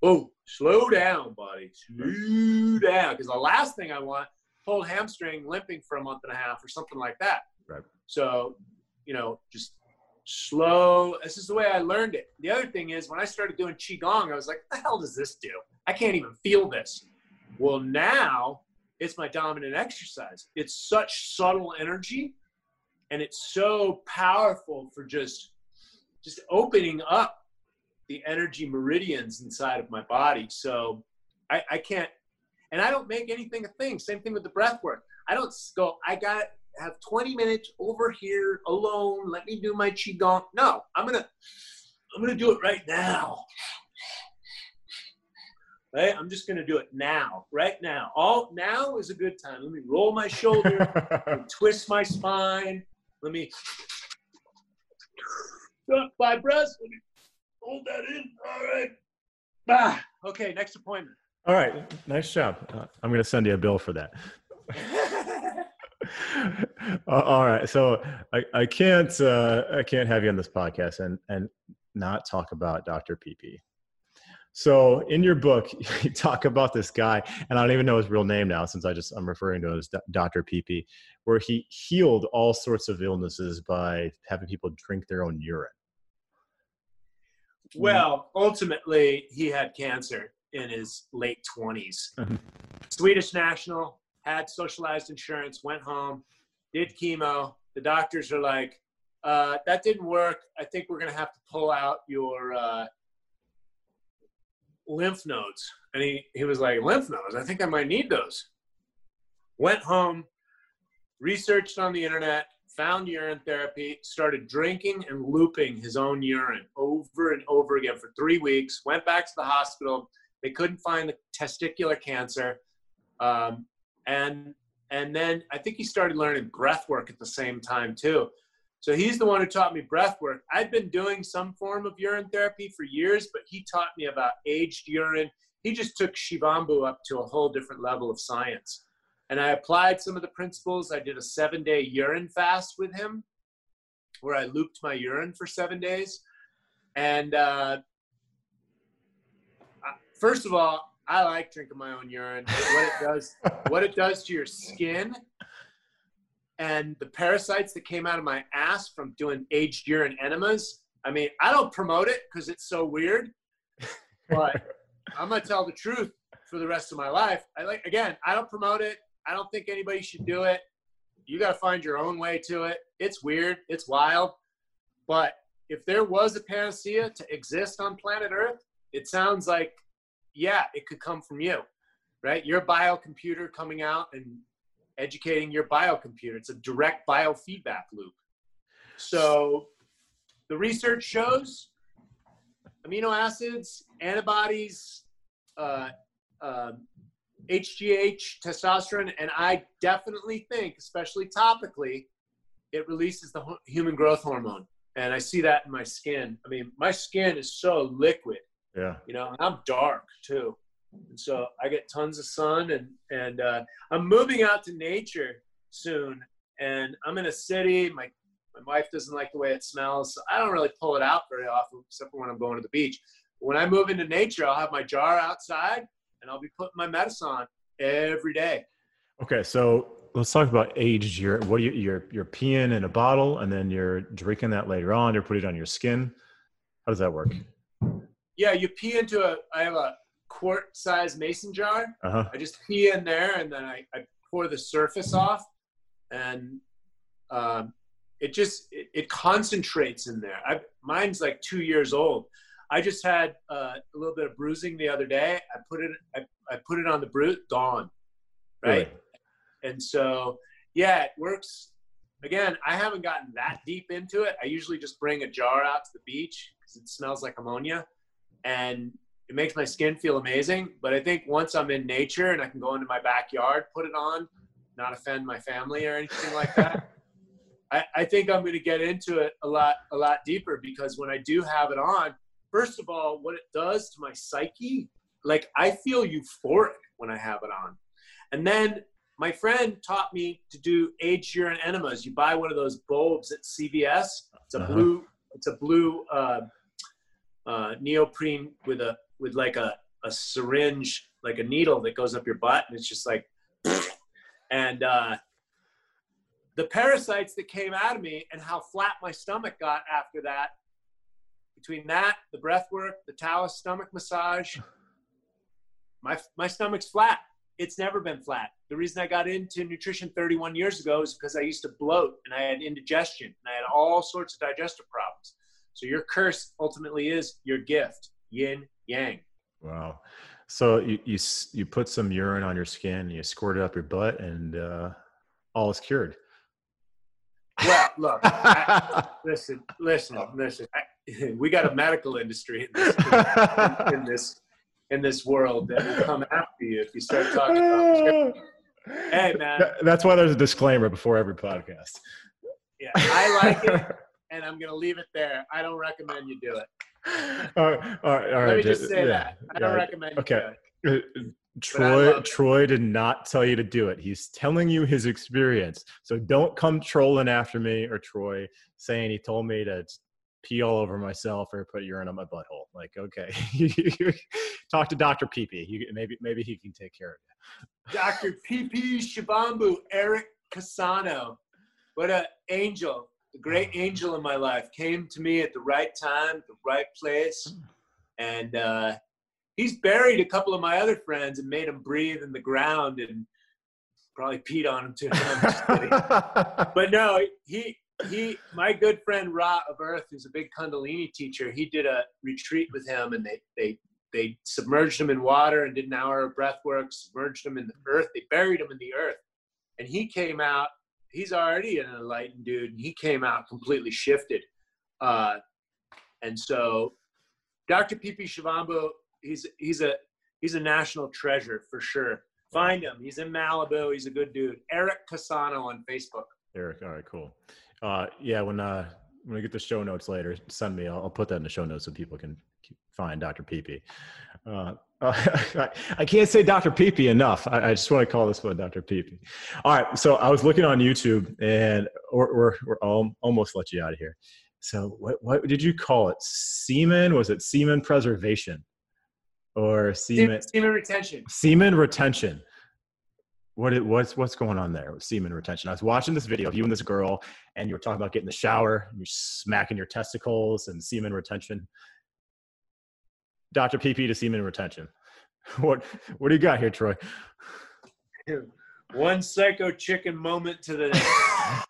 oh, slow down, buddy, slow down, because the last thing I want pulled hamstring, limping for a month and a half or something like that. Right. So, you know, just slow. This is the way I learned it. The other thing is when I started doing Qigong, I was like, the hell does this do? I can't even feel this. Well, now it's my dominant exercise. It's such subtle energy and it's so powerful for just just opening up the energy meridians inside of my body. So I, I can't and I don't make anything a thing. Same thing with the breath work. I don't go, I got have 20 minutes over here alone. Let me do my qigong. No, I'm gonna I'm gonna do it right now. Right? I'm just gonna do it now, right now. All now is a good time. Let me roll my shoulder, [LAUGHS] twist my spine. Let me five breaths. Let me hold that in. All right. Ah, okay, next appointment. All right, nice job. Uh, I'm going to send you a bill for that. [LAUGHS] uh, all right, so I, I can't uh, I can't have you on this podcast and and not talk about Dr. PP. So in your book, [LAUGHS] you talk about this guy, and I don't even know his real name now since I just I'm referring to him as Dr. PP, where he healed all sorts of illnesses by having people drink their own urine. Well, ultimately, he had cancer in his late 20s. Mm-hmm. [LAUGHS] Swedish national, had socialized insurance, went home, did chemo. The doctors are like, uh, that didn't work. I think we're going to have to pull out your uh, lymph nodes. And he, he was like, lymph nodes? I think I might need those. Went home, researched on the internet, found urine therapy, started drinking and looping his own urine over and over again for three weeks, went back to the hospital. They couldn't find the testicular cancer. Um, and and then I think he started learning breath work at the same time too. So he's the one who taught me breath work. I'd been doing some form of urine therapy for years, but he taught me about aged urine. He just took Shivambu up to a whole different level of science. And I applied some of the principles. I did a seven day urine fast with him where I looped my urine for seven days. And uh, first of all, I like drinking my own urine. What it does, what it does to your skin, and the parasites that came out of my ass from doing aged urine enemas. I mean, I don't promote it because it's so weird, [LAUGHS] but I'm gonna tell the truth for the rest of my life. I like again, I don't promote it. I don't think anybody should do it. You got to find your own way to it. It's weird. It's wild. But if there was a panacea to exist on planet Earth, it sounds like yeah, it could come from you, right? Your biocomputer coming out and educating your biocomputer. It's a direct biofeedback loop. So the research shows amino acids, antibodies, uh, uh, HGH, testosterone, and I definitely think, especially topically, it releases the human growth hormone. And I see that in my skin. I mean, my skin is so liquid yeah. You know, I'm dark too. And so I get tons of sun and, and uh, I'm moving out to nature soon. And I'm in a city. My, my wife doesn't like the way it smells. So I don't really pull it out very often, except for when I'm going to the beach. When I move into nature, I'll have my jar outside and I'll be putting my medicine on every day. Okay. So let's talk about aged urine. What you, you're, you're peeing in a bottle and then you're drinking that later on. You're putting it on your skin. How does that work? Yeah, you pee into a. I have a quart size mason jar. Uh-huh. I just pee in there and then I, I pour the surface off, and um, it just it, it, concentrates in there. I, mine's like two years old. I just had uh, a little bit of bruising the other day. I put it I, I put it on the brute, gone, right? Really? And so yeah, it works. Again, I haven't gotten that deep into it. I usually just bring a jar out to the beach because it smells like ammonia and it makes my skin feel amazing. But I think once I'm in nature and I can go into my backyard, put it on, not offend my family or anything like that. [LAUGHS] I, I think I'm going to get into it a lot, a lot deeper because when I do have it on, first of all, what it does to my psyche, like I feel euphoric when I have it on. And then my friend taught me to do aged urine enemas. You buy one of those bulbs at CVS. It's a uh-huh. blue, it's a blue uh, uh, neoprene with a with like a, a syringe, like a needle that goes up your butt, and it's just like, [LAUGHS] and uh, the parasites that came out of me and how flat my stomach got after that. Between that, the breath work, the Taoist stomach massage, my my stomach's flat. It's never been flat. The reason I got into nutrition 31 years ago is because I used to bloat and I had indigestion and I had all sorts of digestive problems. So your curse ultimately is your gift, yin yang. Wow. So you you you put some urine on your skin, and you squirt it up your butt, and uh, all is cured. Well, look, I, [LAUGHS] listen, listen, listen. I, [LAUGHS] we got a medical industry in this, in, in, this in this world that will come after you if you start talking about. [LAUGHS] Hey, man. That's why there's a disclaimer before every podcast. Yeah, I like it, and I'm going to leave it there. I don't recommend you do it. All right, all right, all right. Let me just say yeah, that. I don't recommend okay. Uh, Troy Troy did not tell you to do it. He's telling you his experience. So don't come trolling after me or Troy saying he told me to pee all over myself or put urine on my butthole. Like, okay, [LAUGHS] talk to Dr. Peepee. maybe maybe he can take care of you. Dr. Peepee Shivambu, Eric Casano. What an angel the great angel in my life came to me at the right time, the right place, and uh, he's buried a couple of my other friends and made them breathe in the ground and probably peed on them too. [LAUGHS] but no, he he my good friend Ra of Earth, who's a big Kundalini teacher, he did a retreat with him, and they they they submerged him in water and did an hour of breath work, submerged him in the earth, they buried him in the earth, and he came out he's already an enlightened dude, and he came out completely shifted. Uh, and so, Dr. P.P. Shivambu he's he's a he's a national treasure for sure. Find him. He's in Malibu. He's a good dude. Eric Casano on Facebook. Eric, all right, cool. Uh, yeah, when uh, when I get the show notes later, send me. I'll, I'll put that in the show notes so people can find Dr. Peepee. Uh, uh, [LAUGHS] I can't say Dr. Peepee enough. I, I, just want to call this one Dr. Peepee. All right, so I was looking on YouTube, and we're we're, we're all, almost let you out of here. So what what did you call it? Semen? Was it semen preservation or semen semen retention? Semen retention. What it what's what's going on there with semen retention? I was watching this video of you and this girl, and you were talking about getting the shower, and you're smacking your testicles and semen retention. Dr. PP to semen retention. [LAUGHS] What what do you got here, Troy? [LAUGHS] One psycho chicken moment to the [LAUGHS]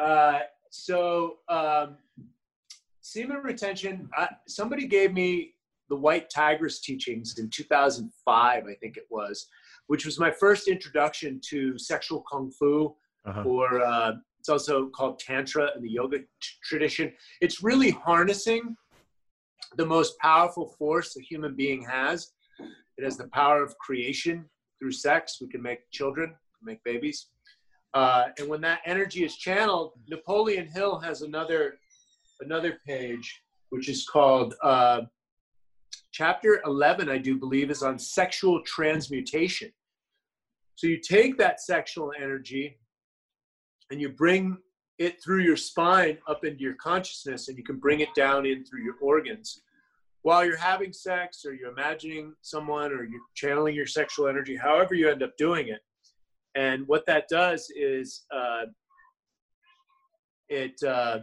uh, so um, semen retention. I, somebody gave me the White Tigress teachings in 2005, I think it was, which was my first introduction to sexual kung fu, uh-huh. or uh, it's also called tantra in the yoga t- tradition. It's really harnessing the most powerful force a human being has. It has the power of creation through sex. We can make children, make babies. Uh, and when that energy is channeled, Napoleon Hill has another another page which is called uh, chapter 11, I do believe, is on sexual transmutation. So you take that sexual energy and you bring it through your spine up into your consciousness and you can bring it down in through your organs while you're having sex or you're imagining someone or you're channeling your sexual energy however you end up doing it. And what that does is uh, it uh,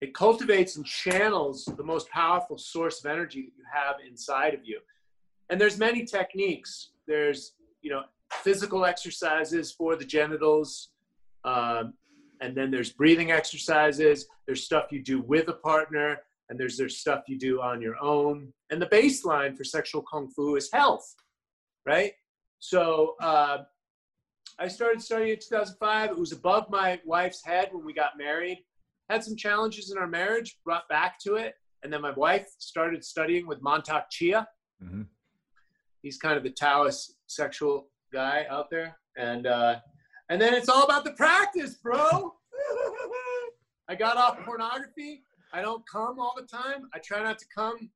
it cultivates and channels the most powerful source of energy that you have inside of you. And there's many techniques. There's you know physical exercises for the genitals um, and then there's breathing exercises. There's stuff you do with a partner and there's there's stuff you do on your own and the baseline for sexual kung fu is health right so uh, i started studying in 2005 it was above my wife's head when we got married had some challenges in our marriage brought back to it and then my wife started studying with Mantak Chia mm-hmm. he's kind of the taoist sexual guy out there and uh, and then it's all about the practice, bro. [LAUGHS] I got off pornography. I don't come all the time. I try not to come,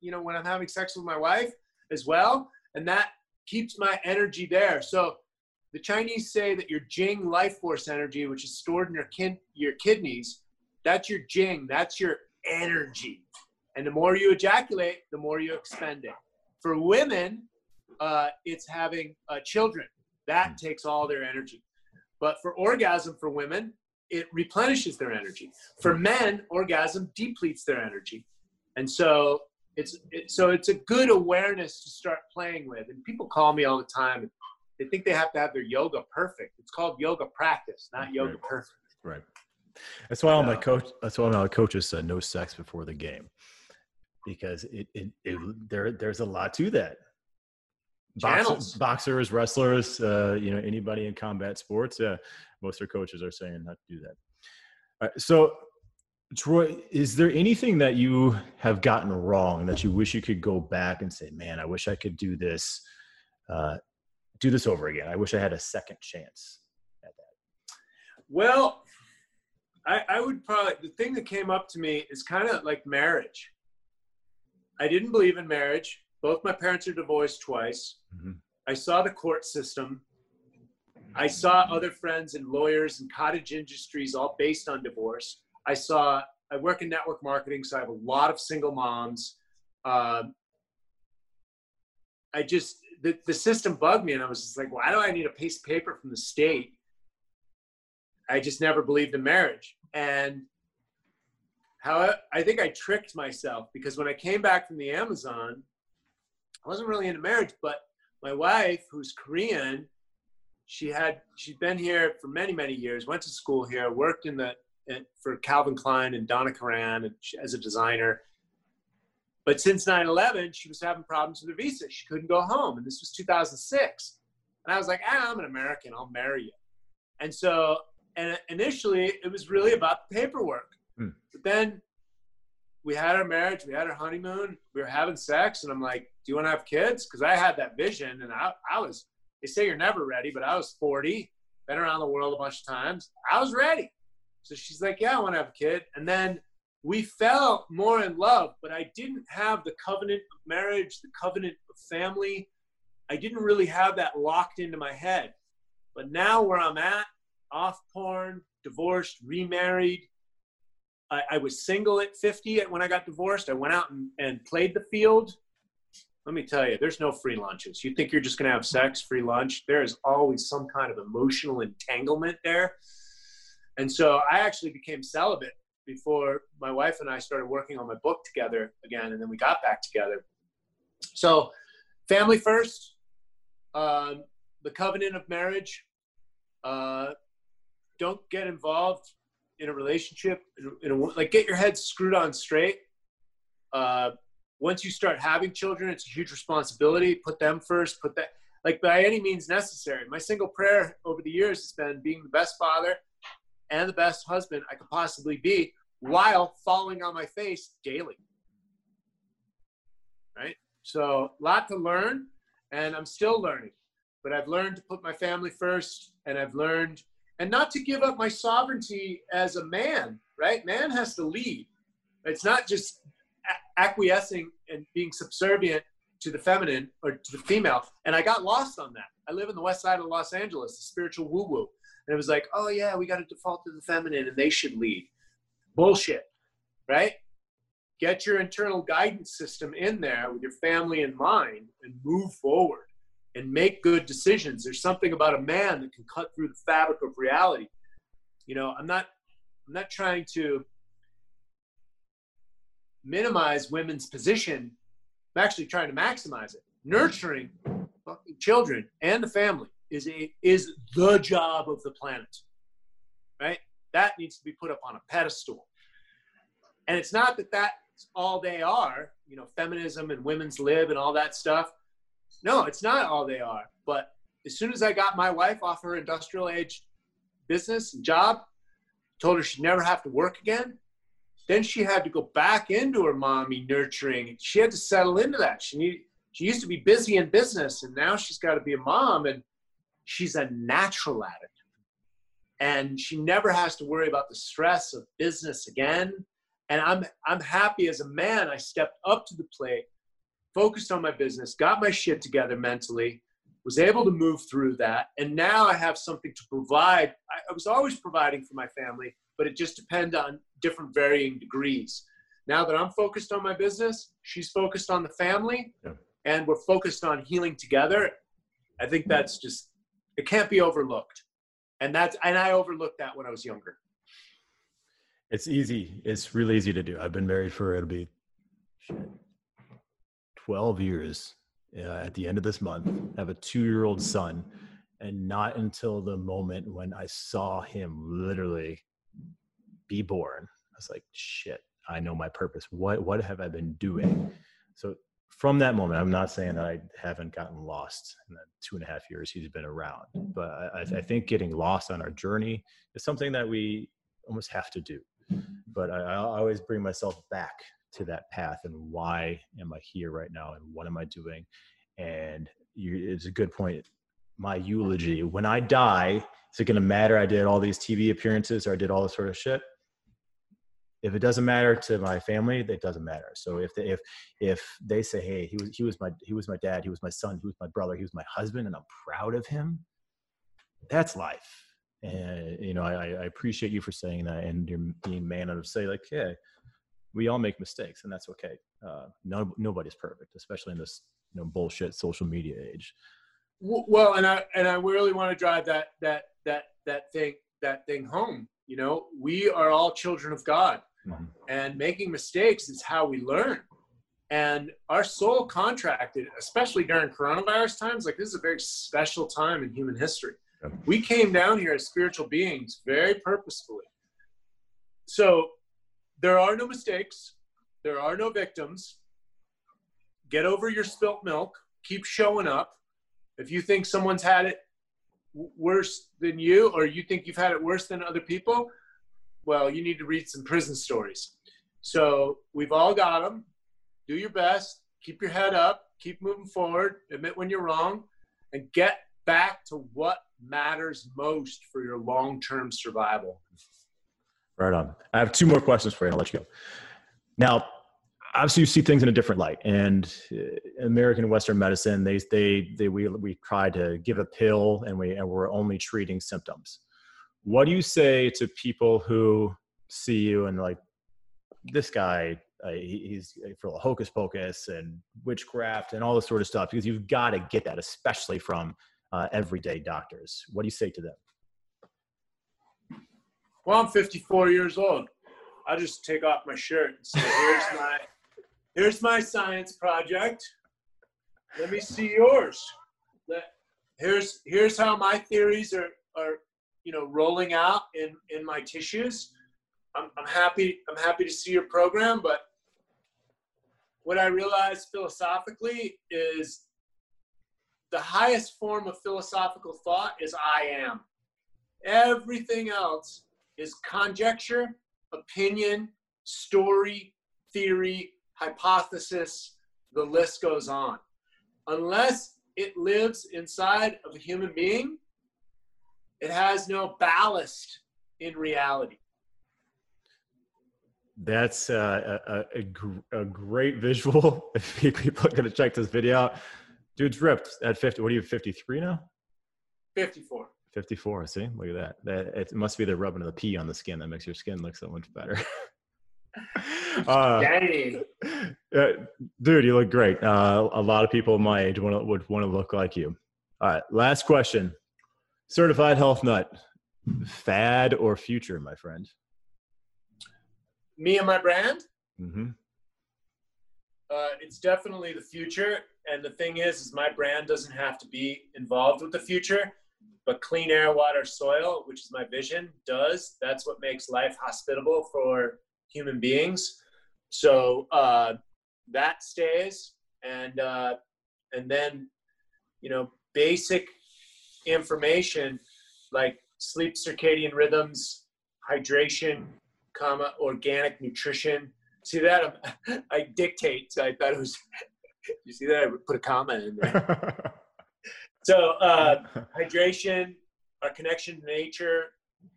you know, when I'm having sex with my wife as well. And that keeps my energy there. So the Chinese say that your Jing life force energy, which is stored in your, kin- your kidneys, that's your Jing, that's your energy. And the more you ejaculate, the more you expend it. For women, uh, it's having uh, children. That takes all their energy. But for orgasm for women, it replenishes their energy. For hmm. men, orgasm depletes their energy. And so it's it, so it's a good awareness to start playing with. And people call me all the time. They think they have to have their yoga perfect. It's called yoga practice, not yoga right. perfect. Right. That's why all my coach. That's why all my coaches said no sex before the game, because it, it, it there there's a lot to that. Boxers, boxers wrestlers, uh, you know, anybody in combat sports, yeah, most of their coaches are saying not to do that. All right, so Troy, is there anything that you have gotten wrong that you wish you could go back and say, "Man, I wish I could do this, uh, do this over again. I wish I had a second chance at that." Well, I, I would probably the thing that came up to me is kind of like marriage. I didn't believe in marriage. Both my parents are divorced twice. Mm-hmm. I saw the court system. I saw other friends and lawyers and cottage industries all based on divorce. I saw, I work in network marketing, so I have a lot of single moms. Um, I just, the, the system bugged me, and I was just like, why do I need a piece of paper from the state? I just never believed in marriage. And how I think I tricked myself because when I came back from the Amazon, I wasn't really into marriage, but my wife, who's Korean, she had she'd been here for many many years, went to school here, worked in the for Calvin Klein and Donna Karan as a designer. But since 9/11, she was having problems with her visa. She couldn't go home, and this was 2006. And I was like, ah, I'm an American. I'll marry you. And so, and initially, it was really about the paperwork. Hmm. But then we had our marriage, we had our honeymoon, we were having sex, and I'm like, you want to have kids? Because I had that vision, and I, I was. They say you're never ready, but I was 40, been around the world a bunch of times. I was ready. So she's like, Yeah, I want to have a kid. And then we fell more in love, but I didn't have the covenant of marriage, the covenant of family. I didn't really have that locked into my head. But now, where I'm at, off porn, divorced, remarried, I, I was single at 50 when I got divorced. I went out and, and played the field. Let me tell you, there's no free lunches. You think you're just going to have sex, free lunch? There is always some kind of emotional entanglement there. And so I actually became celibate before my wife and I started working on my book together again, and then we got back together. So, family first, um, the covenant of marriage. Uh, don't get involved in a relationship. In a, like, get your head screwed on straight. Uh, once you start having children, it's a huge responsibility. Put them first. Put that like by any means necessary. My single prayer over the years has been being the best father and the best husband I could possibly be while falling on my face daily. Right? So, a lot to learn, and I'm still learning. But I've learned to put my family first, and I've learned, and not to give up my sovereignty as a man, right? Man has to lead. It's not just acquiescing and being subservient to the feminine or to the female. And I got lost on that. I live in the west side of Los Angeles, the spiritual woo woo. And it was like, oh yeah, we got to default to the feminine and they should lead. Bullshit, right? Get your internal guidance system in there with your family in mind and move forward and make good decisions. There's something about a man that can cut through the fabric of reality. You know, I'm not I'm not trying to minimize women's position. I'm actually trying to maximize it. Nurturing fucking children and the family is a, is the job of the planet, right? That needs to be put up on a pedestal. And it's not that that's all they are, you know, feminism and women's lib and all that stuff. No, it's not all they are. But as soon as I got my wife off her industrial age business and job, told her she'd never have to work again. Then she had to go back into her mommy nurturing. She had to settle into that. She needed, she used to be busy in business and now she's got to be a mom and she's a natural at it. And she never has to worry about the stress of business again. And I'm I'm happy as a man, I stepped up to the plate, focused on my business, got my shit together mentally, was able to move through that. And now I have something to provide. I, I was always providing for my family, but it just depends on different varying degrees. Now that I'm focused on my business, she's focused on the family, yeah. and we're focused on healing together. I think that's just it can't be overlooked. and that's and I overlooked that when I was younger. It's easy. It's really easy to do. I've been married for it'll be shit, 12 years uh, at the end of this month. I have a two year old son. And not until the moment when I saw him literally be born, I was like, shit, I know my purpose. What, what have I been doing? So from that moment, I'm not saying that I haven't gotten lost in the two and a half years he's been around, but I, I think getting lost on our journey is something that we almost have to do. But I, I always bring myself back to that path and why am I here right now and what am I doing? And you, it's a good point. My eulogy, when I die, is it going to matter I did all these TV appearances or I did all this sort of shit? If it doesn't matter to my family, it doesn't matter. So if they, if if they say, "Hey, he was he was my he was my dad, he was my son, he was my brother, he was my husband," and I'm proud of him, that's life. And you know, I, I appreciate you for saying that, and you're being man enough to say, like, "Yeah, we all make mistakes, and that's okay. Uh, no, nobody's perfect, especially in this you know bullshit social media age." Well, and I and I really want to drive that that that that thing that thing home. You know, we are all children of God, mm-hmm. and making mistakes is how we learn. And our soul contracted, especially during coronavirus times. Like this is a very special time in human history. We came down here as spiritual beings very purposefully. So there are no mistakes. There are no victims. Get over your spilt milk. Keep showing up. If you think someone's had it worse than you, or you think you've had it worse than other people, well, you need to read some prison stories. So we've all got them. Do your best. Keep your head up. Keep moving forward. Admit when you're wrong, and get back to what matters most for your long-term survival. Right on. I have two more questions for you, I'll let you go. Now, obviously, you see things in a different light, and uh, American Western medicine, they they they we we try to give a pill, and we and we're only treating symptoms. What do you say to people who see you and like this guy? Uh, he's for hocus pocus and witchcraft and all this sort of stuff because you've got to get that, especially from uh, everyday doctors. What do you say to them? Well, I'm 54 years old. I just take off my shirt and say, "Here's [LAUGHS] my, here's my science project. Let me see yours. Let, here's here's how my theories are are you know rolling out in in my tissues. I'm, I'm happy I'm happy to see your program, but what I realized philosophically is the highest form of philosophical thought is I am. Everything else is conjecture, opinion, story, theory, hypothesis, the list goes on. Unless it lives inside of a human being, it has no ballast in reality. That's uh, a, a, a, great visual. [LAUGHS] If people are going to check this video out, dude's ripped at 50. What are you, 53 now? 54. 54. See, look at that. That it must be the rubbing of the pee on the skin that makes your skin look so much better. [LAUGHS] uh, uh, dude, you look great. Uh, a lot of people my age would want to look like you. All right, last question. Certified health nut, fad or future, my friend? Me and my brand. Mm-hmm. Uh, it's definitely the future, and the thing is, is my brand doesn't have to be involved with the future but clean air, water, soil, which is my vision, does. That's what makes life hospitable for human beings. So uh, that stays, and uh, and then you know basic information like sleep circadian rhythms, hydration, comma organic nutrition. See that [LAUGHS] I dictate. So I thought it was. [LAUGHS] you see that I put a comma in there. [LAUGHS] So uh, hydration, our connection to nature,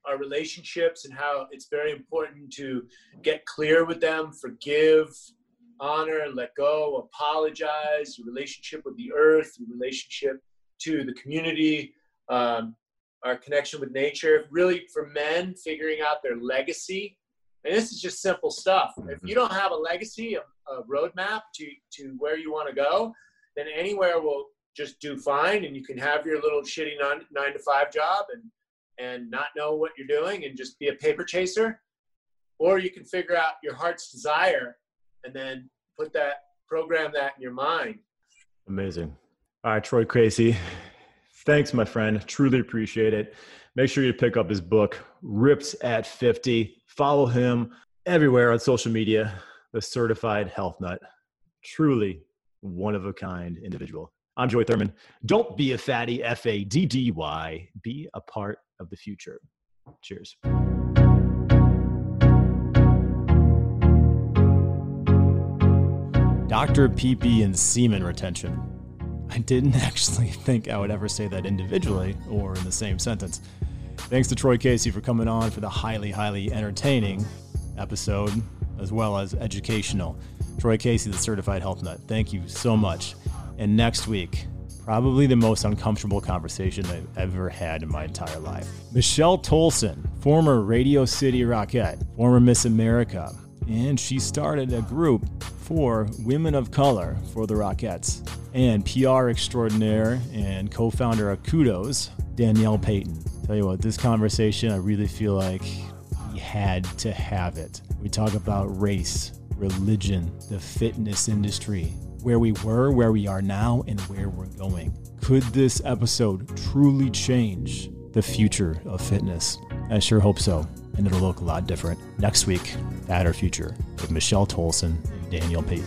our relationships, and how it's very important to get clear with them, forgive, honor, let go, apologize. Your relationship with the earth, your relationship to the community, um, our connection with nature. Really, for men, figuring out their legacy. And this is just simple stuff. If you don't have a legacy, a, a roadmap to, to where you want to go, then anywhere will just do fine and you can have your little shitty nine, nine to five job and and not know what you're doing and just be a paper chaser, or you can figure out your heart's desire and then put that program that in your mind. Amazing. All right, Troy Casey. Thanks, my friend. Truly appreciate it. Make sure you pick up his book, Ripped at 50. Follow him everywhere on social media, the certified health nut. Truly one of a kind individual. I'm Joey Thurman. Don't be a fatty, F A D D Y. Be a part of the future. Cheers. Dr. pee and semen retention. I didn't [LAUGHS] actually think I would ever say that individually or in the same sentence. Thanks to Troy Casey for coming on for the highly, highly entertaining episode as well as educational. Troy Casey, the certified health nut. Thank you so much. And next week, probably the most uncomfortable conversation I've ever had in my entire life. Michelle Tolson, former Radio City Rockette, former Miss America, and she started a group for women of color for the Rockettes. And PR extraordinaire and co founder of Kudos, Danielle Payton. Tell you what, this conversation, I really feel like we had to have it. We talk about race, religion, the fitness industry, where we were, where we are now, and where we're going. Could this episode truly change the future of fitness? I sure hope so, and it'll look a lot different next week Fad or Future with Michelle Tolson and Daniel Pate.